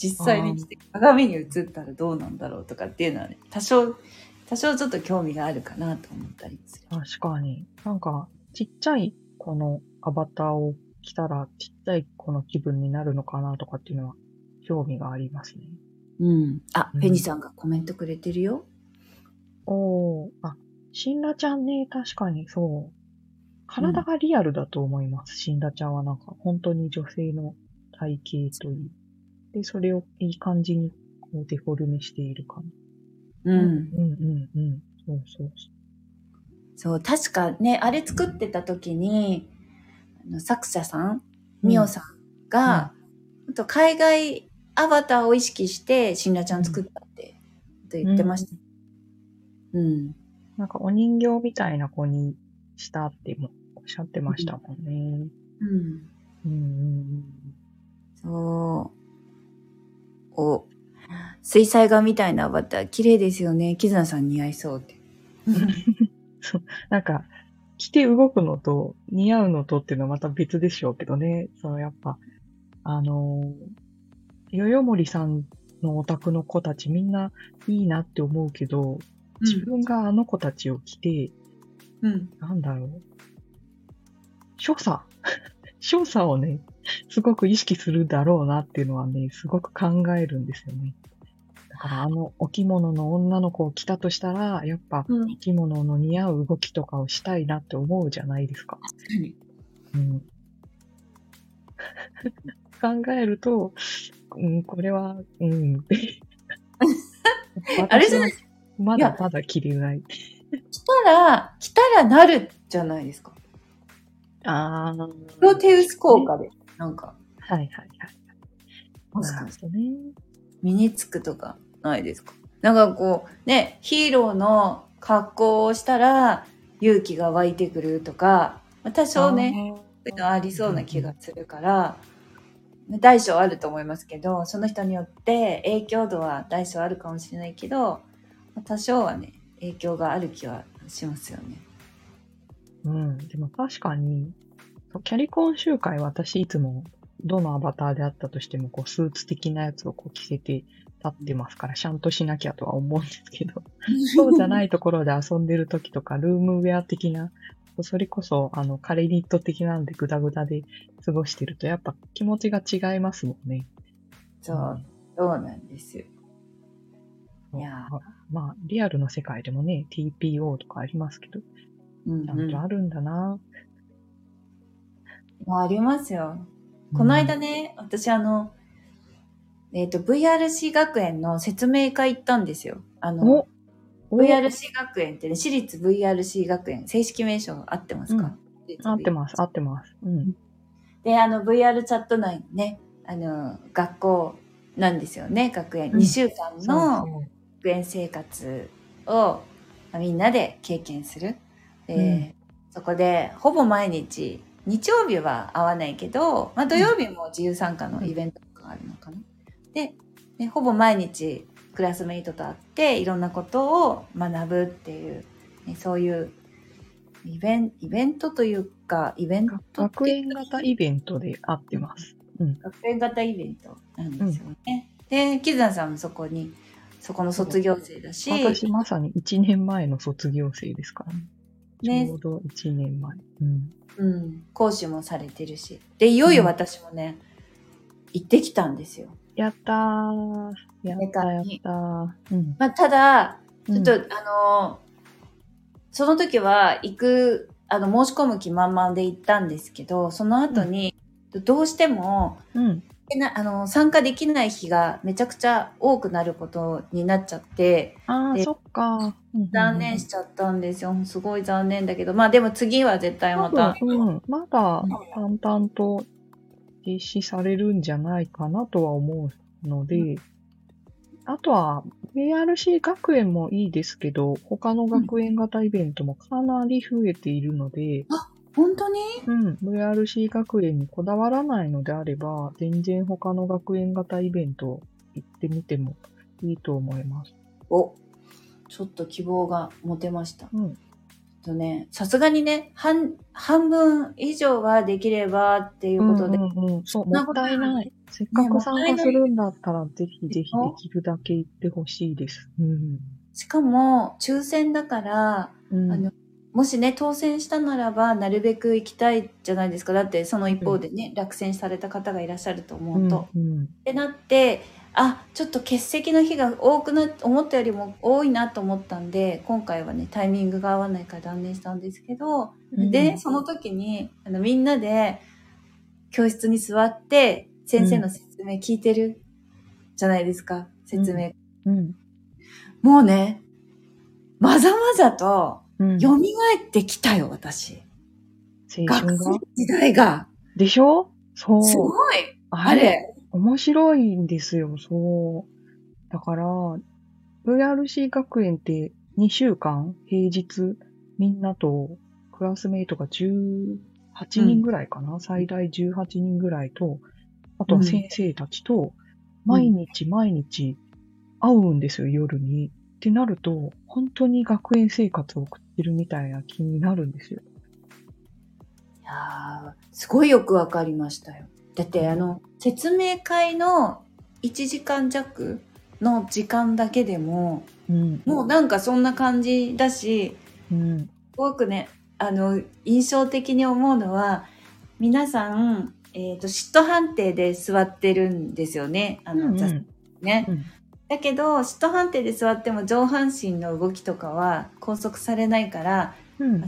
実際に来て鏡に映ったらどうなんだろうとかっていうのはね、多少、多少ちょっと興味があるかなと思ったりする。確かに。なんか、ちっちゃいこのアバターを着たら、ちっちゃい子の気分になるのかなとかっていうのは、興味がありますね。うん。あ、うんペニさんがコメントくれてるよ。おー、あ、シンラちゃんね、確かにそう。体がリアルだと思います。シンラちゃんはなんか、本当に女性の体型といい。で、それをいい感じにこうデフォルメしているかな。うん。うんうんうん。そうそうそう、確かね、あれ作ってた時に、あの作者さん、ミオさんが、あと海外アバターを意識して、シンラちゃん作ったって、と言ってました。うん。なんかお人形みたいな子にしたってもおっしゃってましたもんね。うん。うんうんそう。お、水彩画みたいなアバター、綺麗ですよね。キズナさん似合いそうって。そう。なんか、着て動くのと似合うのとっていうのはまた別でしょうけどね。そのやっぱ、あのー、よよもりさんのお宅の子たちみんないいなって思うけど、自分があの子たちを着て、うん。なんだろう。所作 所作をね、すごく意識するだろうなっていうのはね、すごく考えるんですよね。だからあのお着物の女の子を着たとしたら、やっぱうん。お着物の似合う動きとかをしたいなって思うじゃないですか。確かに。うん、考えると、うん、これは、うん。あれじゃないまだまだ着れない。来たら、来たらなるじゃないですか。ああ。プロテウス効果で、なんか、はいはいはい。もしかしてね。身につくとかないですか？なんかこう、ね、ヒーローの格好をしたら勇気が湧いてくるとか、まあ多少ね、ありそうな気がするから、大小あると思いますけど、その人によって影響度は大小あるかもしれないけど、まあ多少はね、影響がある気はしますよね。うん、でも確かに、キャリコン集会は私いつもどのアバターであったとしても、こう、スーツ的なやつをこう着せて立ってますから、ちゃんとしなきゃとは思うんですけど、そうじゃないところで遊んでる時とか、ルームウェア的な、それこそ、あの、カレニット的なんでグダグダで過ごしてると、やっぱ気持ちが違いますもんね。そう、そうなんですよ。いやーまあ、リアルの世界でもね、TPO とかありますけど、うんちゃんとあるんだな。うん、ありますよ。この間ね、私あの、えっ、と、VRC 学園の説明会行ったんですよ。あの、お VRC 学園ってね、私立 VRC 学園、正式名称合ってますか、合ってます、合ってます。うん。で、あの、VR チャット内のね、あの、学校なんですよね、学園。うん2週間の学園生活をまあみんなで経験する。で、うんそこで、ほぼ毎日、日曜日は会わないけど、まあ土曜日も自由参加のイベントがあるのかな。で、ね、ほぼ毎日クラスメイトと会って、いろんなことを学ぶっていう、ね、そういうイベンイベントというか、イベント学園型イベントで合ってます。うん。学園型イベントなんですよね。で、キズナさんもそこに、そこの卒業生だし、私まさに1年前の卒業生ですからね。ねちょうど1年前。うん。うん、講師もされてるし。で、いよいよ私もね、行ってきたんですよ。やったー。やったやったー。うん。まあ、ただ、ちょっと、うんあのーその時は行く、あの、申し込む気満々で行ったんですけど、その後に、どうしても、うん。なあの参加できない日がめちゃくちゃ多くなることになっちゃって、ああ、でそっか。うん残念しちゃったんですよ。すごい残念だけど、まあでも次は絶対ま多た、分、うん。まだ淡々と実施されるんじゃないかなとは思うので、あとは、ARC 学園もいいですけど、他の学園型イベントもかなり増えているので、本当に？うん、VRC 学園にこだわらないのであれば、全然他の学園型イベント行ってみてもいいと思います。お、ちょっと希望が持てました。うん。とね、さすがにね、半、半分以上はできればっていうことで、うんうんうん、そう、もなったいない。せっかく参加するんだったら、ぜひぜひできるだけ行ってほしいです。うん。しかも抽選だから、うん、あのもしね、当選したならば、なるべく行きたいじゃないですか。だって、その一方でね、落選された方がいらっしゃると思うと。うんうんってなって、あ、ちょっと欠席の日が多くな、思ったよりも多いなと思ったんで、今回はね、タイミングが合わないから断念したんですけど、うんで、その時に、あの、みんなで、教室に座って、先生の説明聞いてるじゃないですか、説明。うん。もうね、まざまざと、うん。蘇ってきたよ、私。青学生時代が。でしょ？そう。すごい。ああれ。面白いんですよ、そう。だから、VRC 学園って2週間、平日、みんなと、クラスメイトが18人ぐらいかな、最大18人ぐらいと、あとは先生たちと、毎日毎日会うんですよ、夜に。ってなると、本当に学園生活を送ってるみたいな気になるんですよ。いやーすごいよくわかりましたよ。だってあの、説明会の1時間弱の時間だけでも、うん。もうなんかそんな感じだし、うん。すごくね、あの、印象的に思うのは、皆さん、えっ、と、嫉妬判定で座ってるんですよね。あの、うん。うんだけど、嫉妬判定で座っても上半身の動きとかは拘束されないから、うん。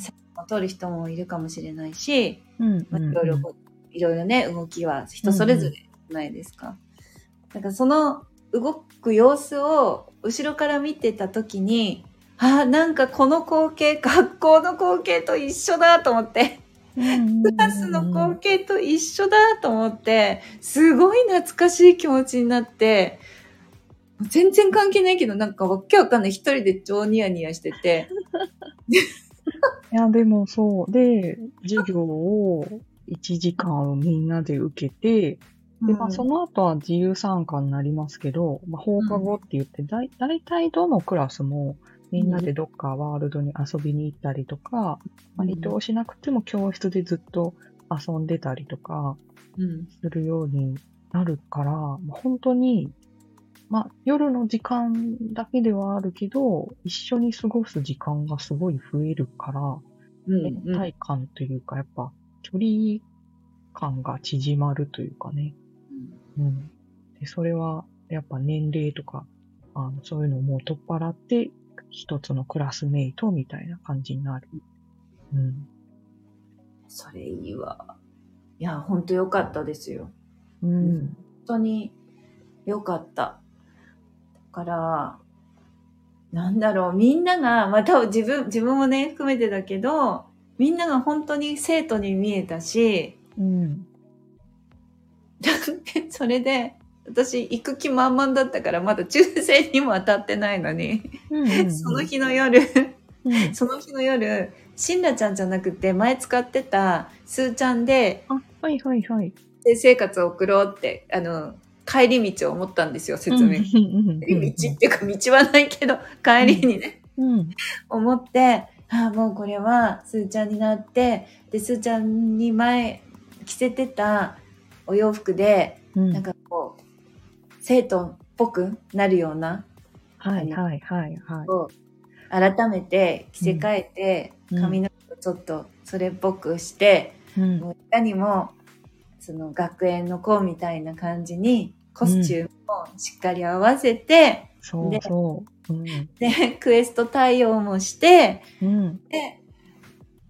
取る人もいるかもしれないし、うん。まあ、いろいろこう、いろいろね、動きは人それぞれないですか？だからその動く様子を後ろから見てた時に、あーなんかこの光景、学校の光景と一緒だと思って、ククラスの光景と一緒だと思って、すごい懐かしい気持ちになって、全然関係ないけど、なんかわけわかんない。一人で超ニヤニヤしてて。いや、でもそう。で、授業を1時間みんなで受けて、で、まあ、その後は自由参加になりますけど、まあ、放課後って言って、だい、だいたいどのクラスもみんなでどっかワールドに遊びに行ったりとか、まあ、移動しなくても教室でずっと遊んでたりとかうん。するようになるから、もう本当に、まあ、夜の時間だけではあるけど、一緒に過ごす時間がすごい増えるから、うん。連帯感というか、やっぱ、距離感が縮まるというかね。うん。で、それは、やっぱ年齢とか、あの、そういうのをもう取っ払って、一つのクラスメイトみたいな感じになる。うん。それいいわ。いや、ほんとよかったですよ。うん。本当によかった。だから、なんだろう、みんなが、まあ多分自分、自分もね、含めてだけど、みんなが本当に生徒に見えたし、うん。それで、私行く気満々だったから、まだ抽選にも当たってないのに、うん。その日の夜、うん。その日の夜、しんらちゃんじゃなくて、前使ってたすーちゃんで、あ、はいはいはい。性生活を送ろうって、あの、帰り道を思ったんですよ、説明。道っていうか、道はないけど、帰りにね、うん。思って、ああ、もうこれは、すーちゃんになって、で、すーちゃんに前、着せてたお洋服で、うん。なんかこう、生徒っぽくなるような、はいはいはいはい。を改めて着せ替えて、うん髪の毛をちょっとそれっぽくして、うん。もういかにも、その学園の子みたいな感じに、コスチュームをしっかり合わせて、そうそう。うん。で、クエスト対応もして、うん。で、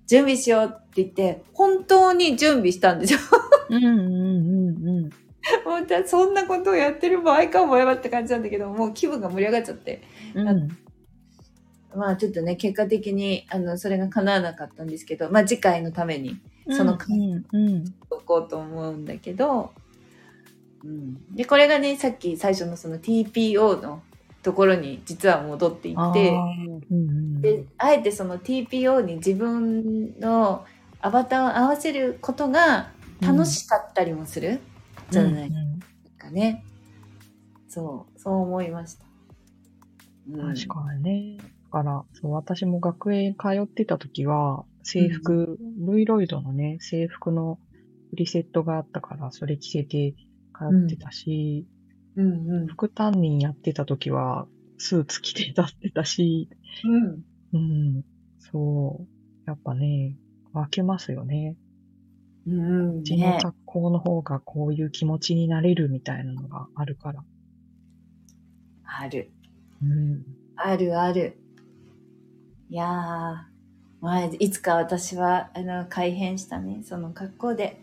準備しようって言って、本当に準備したんですよ。うんうんうんうん。本当はそんなことをやってる場合かもやばって感じなんだけど、もう気分が盛り上がっちゃって。うん。まあちょっとね、結果的に、あの、それが叶わなかったんですけど、まあ次回のためにそのうんうん。おこうと思うんだけど、うん。で、これがね、さっき最初のその TPO のところに実は戻っていあって、ーうんうん。で、あえてその TPO に自分のアバターを合わせることが楽しかったりもする、じゃないうんかね。そう、そう思いました。うん確かにね。だから、そう、私も学園通ってた時は、制服、V ロイドのね、制服のプリセットがあったから、それ着せて通ってたし、うんうん。副担任やってた時は、スーツ着て立ってたし、うん。うん、そう。やっぱね、分けますよね。うん。うちのね。学校の方がこういう気持ちになれるみたいなのがあるから。ある。うん。あるある。いやー、まあ、いつか私は、あの、改変したね、その学校で、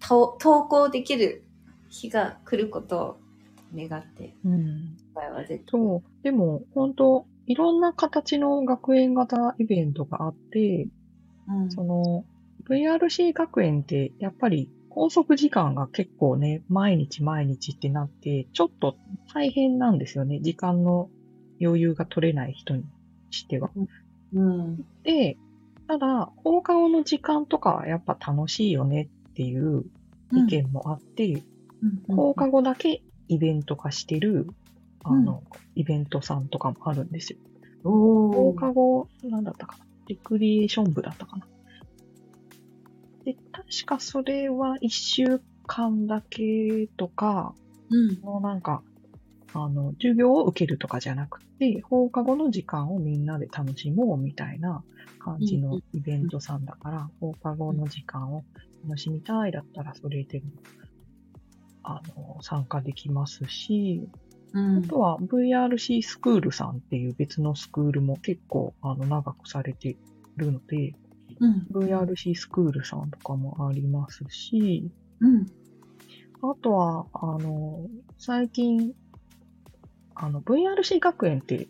と登校できる日が来ることを願って、うん。今回は絶対。そう。でも、本当いろんな形の学園型イベントがあって、うん。その、VRC 学園って、やっぱり、拘束時間が結構ね、毎日毎日ってなって、ちょっと大変なんですよね。時間の余裕が取れない人にしては。うん。で、ただ、放課後の時間とかはやっぱ楽しいよねっていう意見もあって、うん。放課後だけイベント化してる、あの、イベントさんとかもあるんですよ。お放課後、なんだったかな。レクリエーション部だったかな。で、確かそれは一週間だけとか、うん。もうなんか、あの、授業を受けるとかじゃなくて、放課後の時間をみんなで楽しもうみたいな感じのイベントさんだから、放課後の時間を楽しみたいだったら、それでも、あの、参加できますし、うんあとは VRC スクールさんっていう別のスクールも結構あの長くされてるので、うん。VRC スクールさんとかもありますし、うん。あとは、あの、最近、あの、VRC 学園って、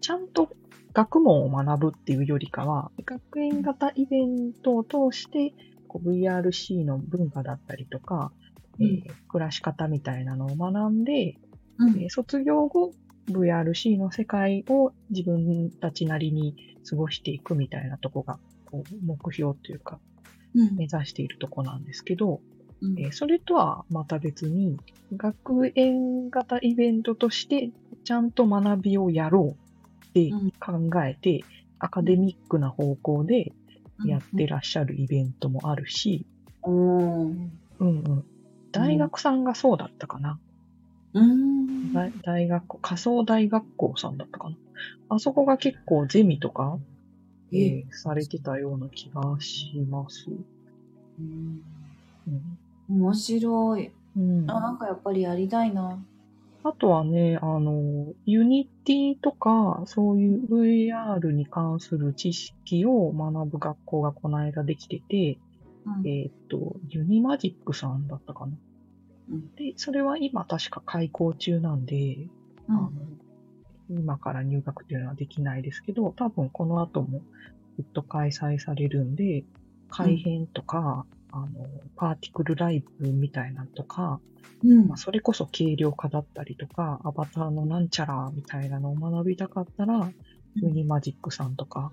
ちゃんと学問を学ぶっていうよりかは、学園型イベントを通して、こう VRC の文化だったりとか、えー暮らし方みたいなのを学ん。で、うん。卒業後、VRC の世界を自分たちなりに過ごしていくみたいなとこが、こう目標というか、目指しているとこなん。ですけど、うん。えーそれとはまた別に、学園型イベントとして、ちゃん。と学びをやろうって考えて、アカデミックな方向でやってらっしゃるイベントもあるし、うん。うん。うん。大学さんがそうだったかな。うん。大大学校、仮想大学校さんだったかな。あそこが結構ゼミとか、ええーされてたような気がします。うんうん。面白い。うん、あ、なんかやっぱりやりたいな。あとはね、あの、 Unity とか、そういう VR に関する知識を学ぶ学校がこの間できてて、うん。えーっと、ユニマジックさんだったかな。うん。で、それは今確か開校中なんで、うん。あの今から入学っていうのはできないですけど、多分この後もずっと開催されるんで、改編とか、あの、パーティクルライブみたいなのとか、うん。まあ、それこそ軽量化だったりとか、アバターのなんちゃらみたいなのを学びたかったら、ユニマジックさんとか、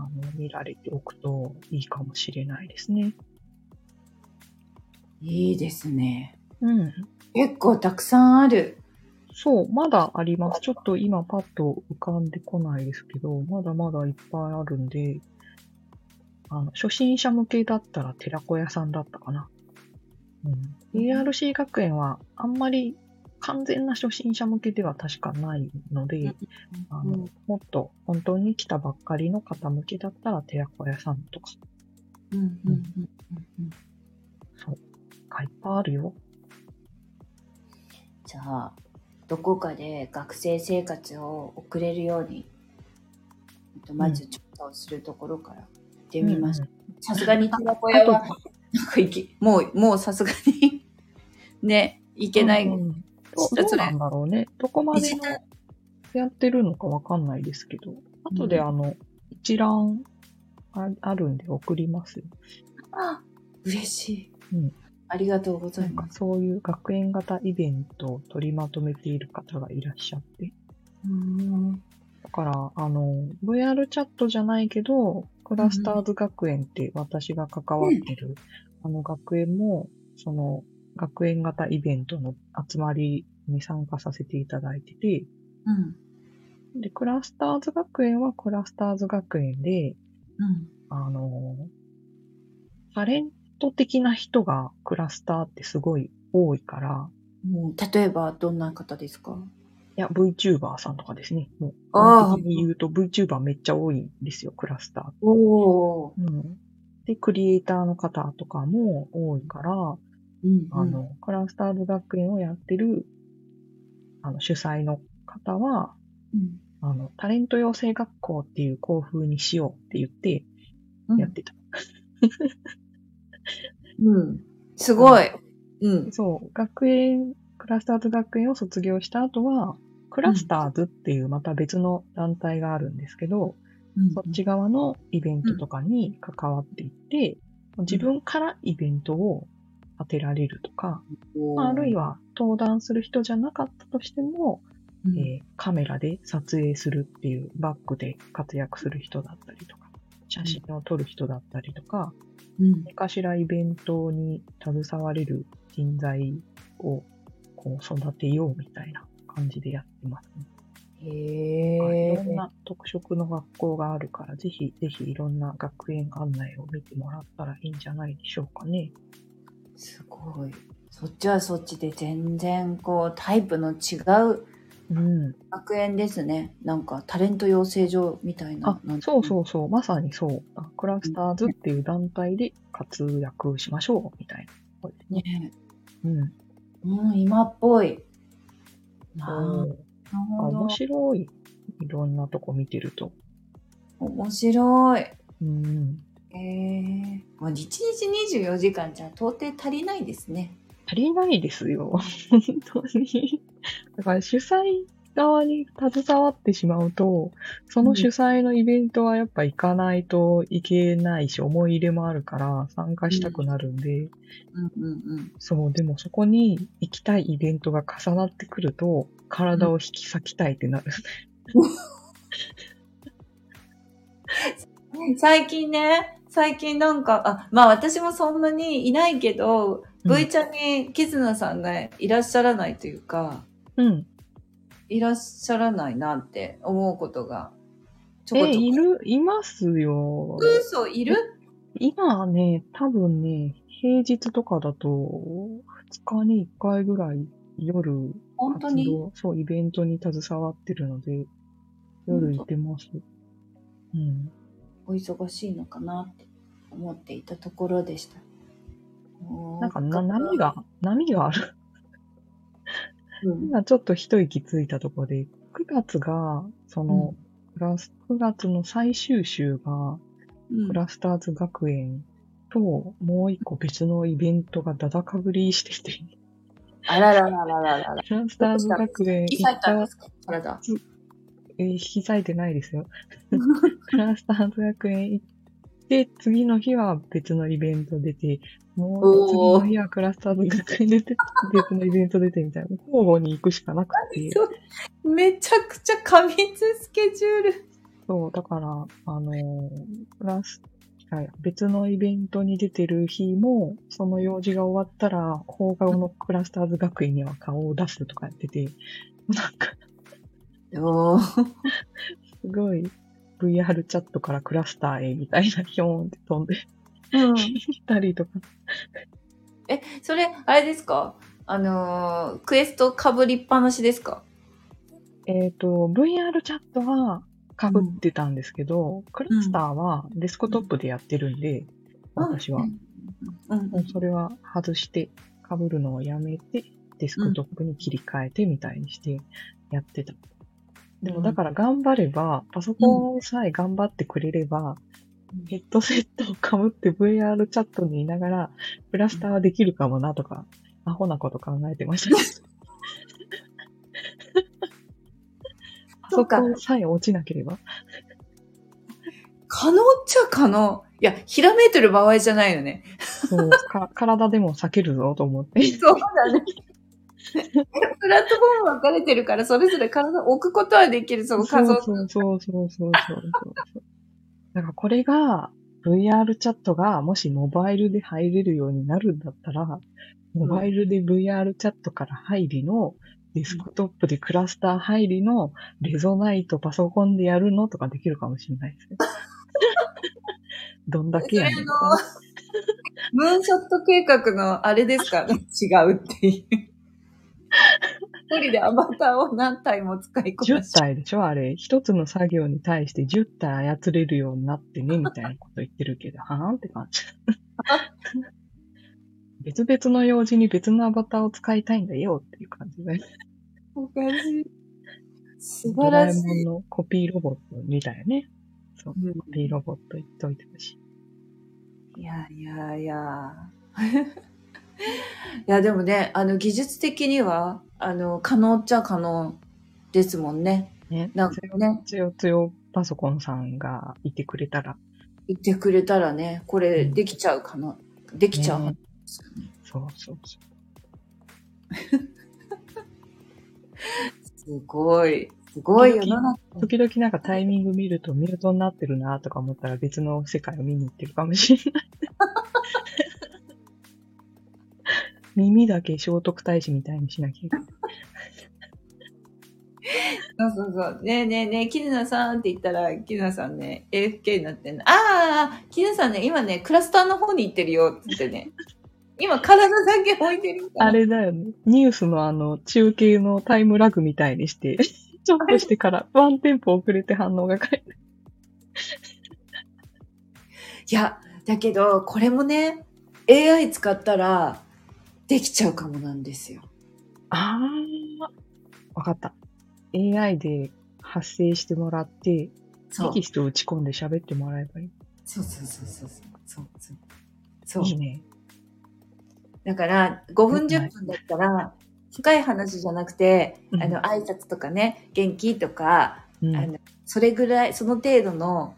あの、見られておくといいかもしれないですね。いいですね。うん。結構たくさんある。そう、まだあります。ちょっと今パッと浮かんでこないですけど、まだまだいっぱいあるんで、あの、初心者向けだったら寺子屋さんだったかな。うん。ARC 学園はあんまり完全な初心者向けでは確かないので、あの、もっと本当に来たばっかりの方向けだったら寺子屋さんとか、うんうんうんうん。そう、がいっぱいあるよ。じゃあ、どこかで学生生活を送れるように、えっとまず調査をするところから行ってみましょう。さすがに寺子屋は、なんか行き、もう、もうさすがに ね、行けない。うんうんどどうなんだろうね。どこまでのやってるのかわかんないですけど、後であの、一覧ああるんで送りますよ。あ嬉しい。うんありがとうござないます。そういう学園型イベントを取りまとめている方がいらっしゃって。うんだから、あの、VR チャットじゃないけど、クラスターズ学園って私が関わってる、あの学園も、その、学園型イベントの集まりに参加させていただいてて、うん。で、クラスターズ学園はクラスターズ学園で、うん。あの、タレント的な人がクラスターってすごい多いから、うん例えば、どんな方ですか？いや、VTuber さんとかですね。もう、あ的に言うと VTuber めっちゃ多いんですよ、クラスター。おー。うん。で、クリエイターの方とかも多いから、うんあ、の、クラスターズ学園をやってる、あの、主催の方は、うんあの、タレント養成学校っていう校風にしようって言ってうんやってた。うん。すごい。うん。そう、学園、クラスターズ学園を卒業した後は、クラスターズっていうまた別の団体があるんですけど、そっち側のイベントとかに関わっていって、自分からイベントを当てられるとか、まああるいは、は登壇する人じゃなかったとしても、うんえーカメラで撮影するっていうバックで活躍する人だったりとか、写真を撮る人だったりとか、うん何かしらイベントに携われる人材をこう育てようみたいな感じでやってますね。へいろんえ。な特色の学校があるから、ぜひぜひいろんな学園案内を見てもらったらいいんじゃないでしょうかね。すごい。そっちはそっちで全然こうタイプの違ううん。学園ですね。なんかタレント養成所みたいな。あ、そうそうそう、まさにそう。あクラスターズっていう団体で活躍しましょう、みたいな。ね。ね。うん。うん、今っぽい。なるほど面。白い。いろんなとこ見てると。面白い。うん。へえ。もう1日24時間じゃ到底足りないですね。足りないですよ。本当に。だから主催側に携わってしまうと、その主催のイベントはやっぱ行かないといけないし、思い入れもあるから参加したくなるんで、うんうんうん。そう、でもそこに行きたいイベントが重なってくると、体を引き裂きたいってなる。最近ね、最近なんか、あ、まあ私もそんなにいないけど、うん V ちゃんにキズナさんがいらっしゃらないというか、うん。いらっしゃらないなって思うことが、ちょこえ、ちょこ。いる、いますよ。嘘いる？今はね、多分ね、平日とかだと、2日に1回ぐらい夜活本当に？動、そう、イベントに携わってるので、夜行ってます。うん。お忙しいのかなって思っていたところでした。なんかな、波が、波がある？うん、今ちょっと一息ついたところで、9月が、その、クラス、9月の最終週が、うんクラスターズ学園と、もう一個別のイベントがだだかぶりしてて、あららららららら。クラスターズ学園行った裂いたんですか？体。えー引き裂いてないですよ。クラスターズ学園行って、次の日は別のイベント出て、もう次の日はクラスターズ学園出て、別のイベント出てみたいな。交互に行くしかなくて。めちゃくちゃ過密スケジュール。そう、だから、あのークラス、はい別のイベントに出てる日も、その用事が終わったら、放課後のクラスターズ学園には顔を出すとかやってて、なんか、おー。すごい、VR チャットからクラスターへみたいな、ヒョーンって飛んで。うん、たりとか。え、それ、あれですか？あのークエストかぶりっぱなしですか？えっ、と、VR チャットは被ってたんですけど、クラスターはデスクトップでやってるんで、私は。う。ん。うん。それは外して、被るのをやめて、デスクトップに切り替えてみたいにしてやってた。でもだから頑張れば、パソコンさえ頑張ってくれれば、ヘッドセットを被って VR チャットにいながら、クラスターできるかもなとか、アホなこと考えてました。パソコンさえ落ちなければ。可能っちゃ可能。いや、ひらめいてる場合じゃないよね。そう、か体でも避けるぞと思って。そうだね。プラットフォーム分かれてるから、それぞれ体を置くことはできる、そのそう仮想そうそうそうそうそうそう。だからこれが VR チャットがもしモバイルで入れるようになるんだったら、モバイルで VR チャットから入りの、デスクトップでクラスター入りの、レゾナイトパソコンでやるのとかできるかもしれないですね。どんだけやねんそれあムーンショット計画のあれですか？違うっていう。一人でアバターを何体も使いこな10し体でしょ？あれ。一つの作業に対して10体操れるようになってね、みたいなこと言ってるけど、はーんって感じ。別々の用事に別のアバターを使いたいんだよっていう感じで。おかしい。素ドラえ晴らしい。もんのコピーロボットみたいね。そう、うんコピーロボット言っといてほしい。いやいやいや。いやでもね、あの技術的には、あの、可能っちゃ可能ですもんね。ね。なんかね、つよつよパソコンさんがいてくれたら、言ってくれたらね、これできちゃうかな。できちゃうね。そうそうそう。すごい。すごい世の中。時々なんかタイミング見るとミュートになってるなとか思ったら別の世界を見に行ってるかもしれない。耳だけ聖徳太子みたいにしなきゃいけない。そうそうそう。ねえねえねえ、キヌナさんって言ったら、キヌナさんね、AFK になってんの。ああ、キヌナさんね、今ね、クラスターの方に行ってるよって言ってね。今、体だけ置いてる。あれだよね。ニュースのあの、中継のタイムラグみたいにして、ちょっとしてからワンテンポ遅れて反応が返る。いや、だけど、これもね、AI 使ったら、できちゃうかもなんですよ。あー、わかった。AI で発生してもらって、テキスト打ち込んで喋ってもらえばいい。そうそうそうそうそう。そうそう。そういいね。だから、5分10分だったら、深い話じゃなくて、うんあの、挨拶とかね、元気とか、うんあの、それぐらい、その程度の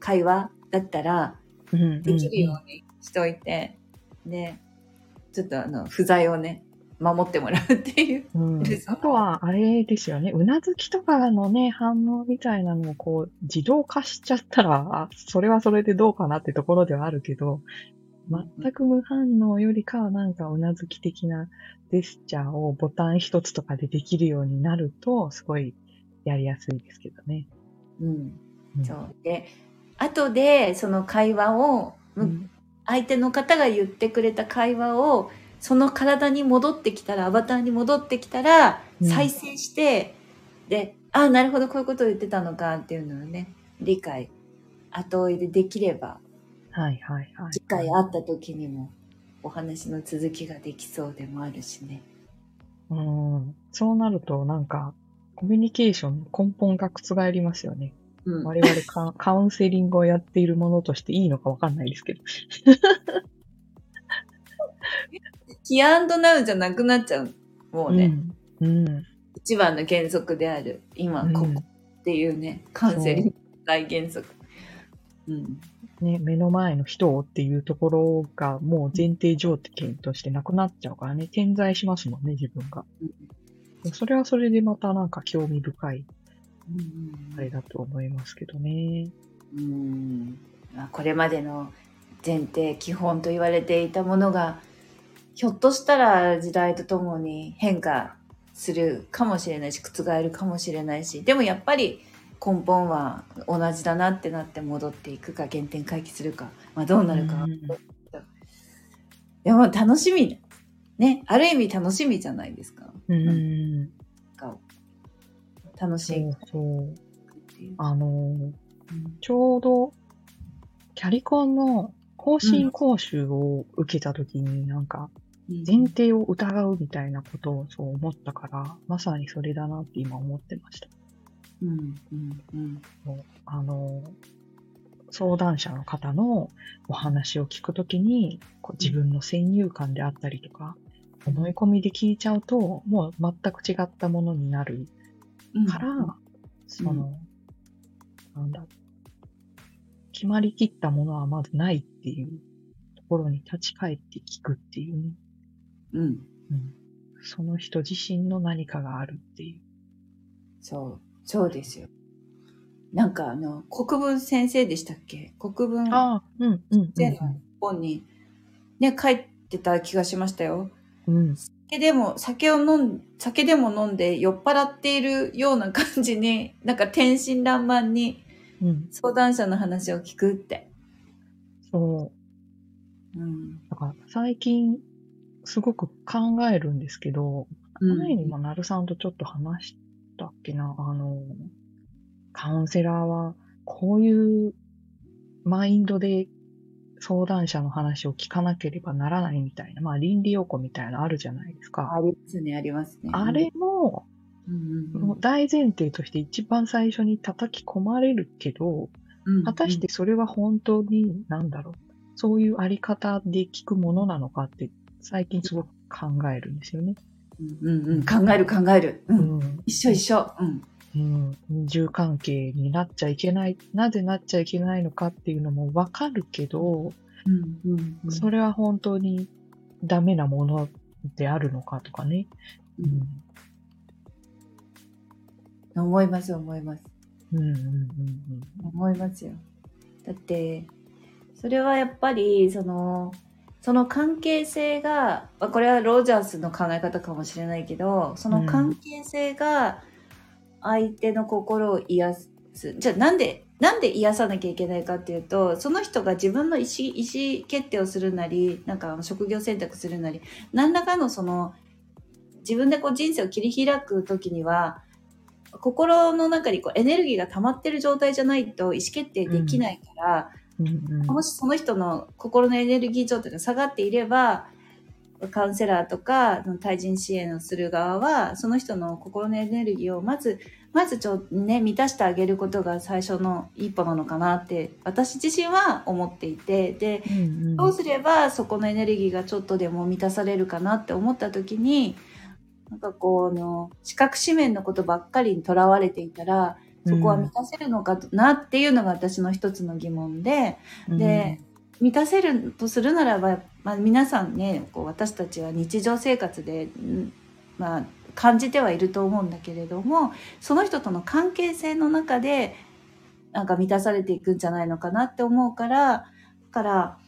会話だったら、うんできるようにしといて、ね、ちょっとあの、不在をね、守ってもらうっていう。うんあとは、あれですよね。うなずきとかのね、反応みたいなのをこう、自動化しちゃったら、あそれはそれでどうかなってところではあるけど、全く無反応よりかはなんかうなずき的なジェスチャーをボタン一つとかでできるようになると、すごいやりやすいですけどね。うん。うんそう。で、後で、その会話を、むうん相手の方が言ってくれた会話をその体に戻ってきたらアバターに戻ってきたらうん再生して、でああなるほどこういうことを言ってたのかっていうのをね理解後追いでできればはいはいはい。次回会った時にもお話の続きができそうでもあるしね。うん。そうなると、なんか、コミュニケーションの根本が覆りますよね。うん、我々カカウンセリングをやっているものとしていいのかわかんないですけど。キアンドナウじゃなくなっちゃう。もうね、うん。うん。一番の原則である、今、ここっていうね、カウンセリング大原則。うん。ね、目の前の人をっていうところがもう前提条件としてなくなっちゃうからね、点在しますもんね、自分が。それはそれでまたなんか興味深いあれだと思いますけどね。うんまあこれまでの前提基本と言われていたものがひょっとしたら時代とともに変化するかもしれないし覆るかもしれないしでもやっぱり根本は同じだなってなって戻っていくか原点回帰するか、まあ、どうなるかは、うんでも楽しみねある意味楽しみじゃないですか。うん。か楽しい。そう。あのー、ちょうど、キャリコンの更新講習を受けたときになんか、前提を疑うみたいなことをそう思ったから、まさにそれだなって今思ってました。うんうんうん。あの、相談者の方のお話を聞くときに、こう自分の先入観であったりとか、思い込みで聞いちゃうと、もう全く違ったものになるうんから、その、なんだ、決まりきったものはまずないっていうところに立ち返って聞くっていうね。うんうん、その人自身の何かがあるっていう。そう、そうですよ。なんかあの、国文先生でしたっけ？国文ああ、うん、うん、うん先生の本にね、書いてた気がしましたよ。うん。酒でも、酒を飲ん、酒でも飲んで酔っ払っているような感じに、なんか天真爛漫にうん。相談者の話を聞くって。そう。うん。だから最近、すごく考えるんですけど、前にもなるさんとちょっと話したっけな、あの、カウンセラーは、こういうマインドで相談者の話を聞かなければならないみたいな、まあ倫理要項みたいなのあるじゃないですか。ありますね、ありますね。あれも、うんうん大前提として一番最初に叩き込まれるけど、うん、果たしてそれは本当に、なんだろう、そういうあり方で聞くものなのかって、最近すごく考えるんですよね。うんうんうん、考える考える。う。うんん。一緒一緒。うん。うん。二重関係になっちゃいけない、なぜなっちゃいけないのかっていうのもわかるけど、うんうんうんそれは本当にダメなものであるのかとかね。うん。思います思います。うんうんうん思いますよ。だって、それはやっぱり、その、その関係性が、まあこれはロジャースの考え方かもしれないけど、その関係性が相手の心を癒す。じゃあなんで、なんで癒さなきゃいけないかっていうと、その人が自分の意思意思決定をするなり、なんか職業選択するなり、何らかのその、自分でこう人生を切り開くときには、心の中にこうエネルギーが溜まってる状態じゃないと意思決定できないから、うんうんうんもしその人の心のエネルギー状態が下がっていれば、カウンセラーとか対人支援をする側は、その人の心のエネルギーをまず、まずちょ、ね、満たしてあげることが最初の一歩なのかなって、私自身は思っていて、で、うんうん。どうすればそこのエネルギーがちょっとでも満たされるかなって思った時に、なんかこう、あの、視覚紙面のことばっかりにとらわれていたら、そこは満たせるのかなっていうのが私の一つの疑問で、で、満たせるとするならば、まあ、皆さんねこう私たちは日常生活で、まあ、感じてはいると思うんだけれどもその人との関係性の中でなんか満たされていくんじゃないのかなって思うからだから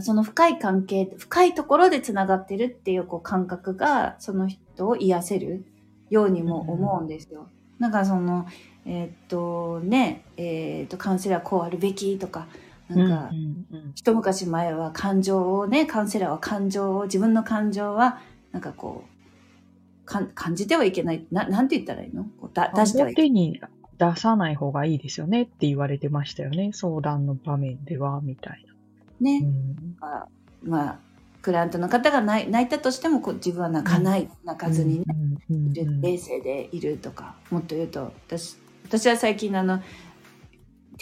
その深い関係深いところでつながってるっていうこう感覚がその人を癒せるようにも思うんですよ。なんかそのえーっとねえーっとカウンセラーこうあるべきとかなんか、うんうん一昔前は感情をね、カウンセラーは感情を、自分の感情は、なんかこう、かん感じてはいけない。ななんて言ったらいいの？こうだ出してはいけない。出さない方がいいですよねって言われてましたよね。相談の場面では、みたいな。ね。うんあまあ、クライアントの方が泣いたとしても、こう自分は泣かない、泣かずにね、うん冷静でいるとか、もっと言うと、私、私は最近あの、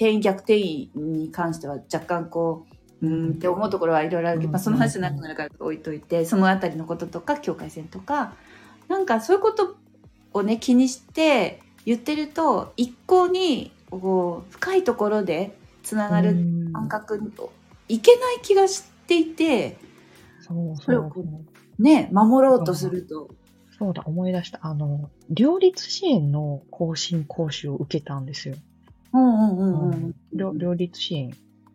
店員逆転員に関しては若干こう、うーんって思うところはいろいろあるけど、まあ、その話じゃなくなるから置いといて、そのあたりのこととか、境界線とか、なんかそういうことをね、気にして言ってると、一向に、こう、深いところでつながるうん感覚にいけない気がしていて、それをそうそう。ね、守ろうとすると。そうだ、思い出した。あの、両立支援の更新講習を受けたんですよ。うんうんうんうん。両両立支援。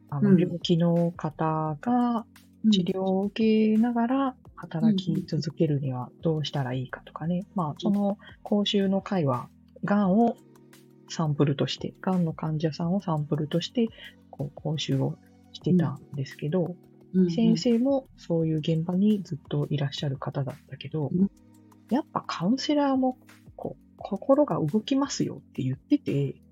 あの、うん病気の方が治療を受けながら働き続けるにはどうしたらいいかとかね。まあ、その講習の会は、がんをサンプルとして、がんの患者さんをサンプルとして、こう、講習をしてたんですけど、うんうん先生もそういう現場にずっといらっしゃる方だったけど、うんやっぱカウンセラーもこう心が動きますよって言ってて、うん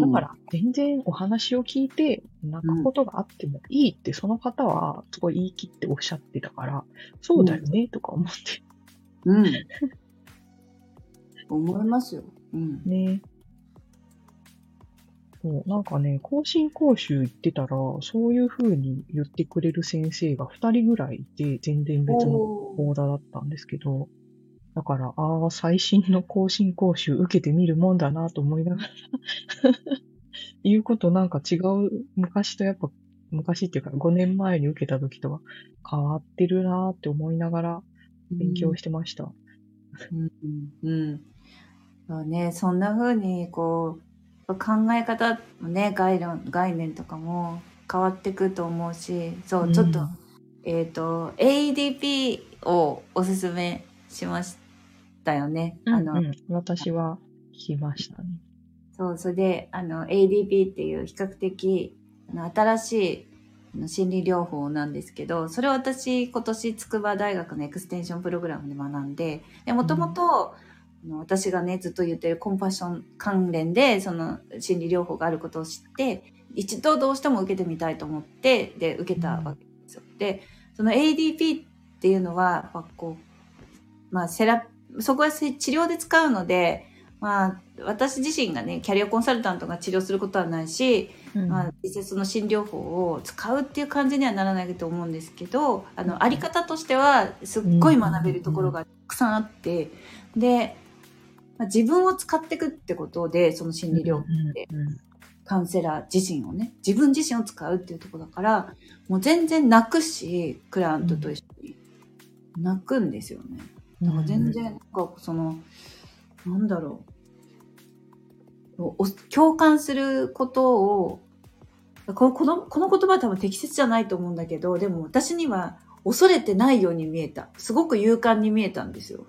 だから全然お話を聞いて泣くことがあってもいいってその方はすごい言い切っておっしゃってたから、そうだよねとか思ってうん。思いますよ。うん。ね。そう、なんかね、更新講習行ってたら、そういう風に言ってくれる先生が2人ぐらいいて、全然別の講座だったんですけど、だから、ああ、最新の更新講習受けてみるもんだなと思いながら、言うことなんか違う、昔とやっぱ、昔っていうか5年前に受けた時とは変わってるなって思いながら勉強してました。うん。うん。うん。そうね、そん。な風に、こう、考え方のね、概念、概念とかも変わってくと思うし、そう、ちょっと、えっ、と、ADP をおすすめしましたよね。あの、うんうん、私は聞きましたね。そう、それで、あの、ADP っていう比較的、あの新しいあの心理療法なんですけど、それを私、今年、筑波大学のエクステンションプログラムで学んで、で、もともと、あの私がね、ずっと言ってるコンパッション関連で、その心理療法があることを知って、一度どうしても受けてみたいと思って、で、受けたわけですよ。で、その ADP っていうのは、こう、まあ、セラ、そこはせ治療で使うので、まあ、私自身がね、キャリアコンサルタントが治療することはないし、うん。まあ、実際その診療法を使うっていう感じにはならないと思うんですけど、あの、あり方としては、すっごい学べるところがたくさんあって、で、まあ、自分を使っていくってことで、その心理療法って、カウンセラー自身をね、自分自身を使うっていうところだから、もう全然泣くし、クライアントと一緒に。泣くんですよね。だから全然、なんかその、なんだろう。お共感することを、このこのこの言葉は多分適切じゃないと思うんだけど、でも私には恐れてないように見えた。すごく勇敢に見えたんですよ。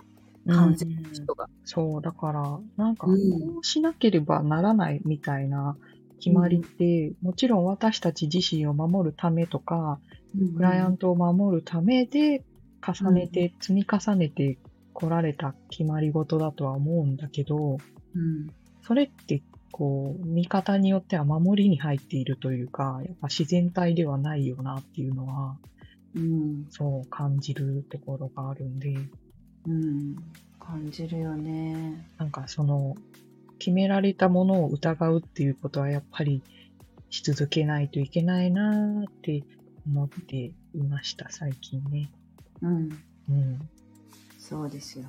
カウンセラーの人が。そう、だから、なんか、こうんうしなければならないみたいな決まりって、もちろん私たち自身を守るためとか、クライアントを守るためで、重ねて、積み重ねて来られた決まり事だとは思うんだけど、うん。それって、こう、見方によっては守りに入っているというか、やっぱ自然体ではないよなっていうのは、うん。そう感じるところがあるんで、うん、感じるよね。なんかその、決められたものを疑うっていうことはやっぱりし続けないといけないなーって思っていました、最近ね。うん、うん。そうですよ。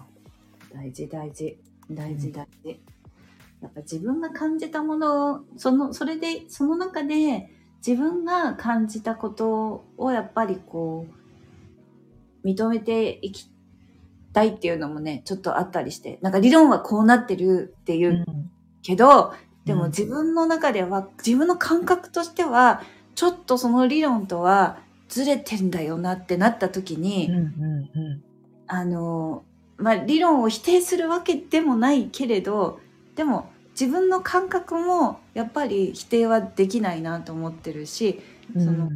大事大事。大事大事。やっぱ自分が感じたものを、その、それで、その中で自分が感じたことをやっぱりこう、認めていきたいっていうのもね、ちょっとあったりして、なんか理論はこうなってるっていううんけど、でもうん自分の中では、自分の感覚としては、ちょっとその理論とはずれてんだよなってなった時に、うんうんうあの、まあ、理論を否定するわけでもないけれど、でも自分の感覚もやっぱり否定はできないなと思ってるし、その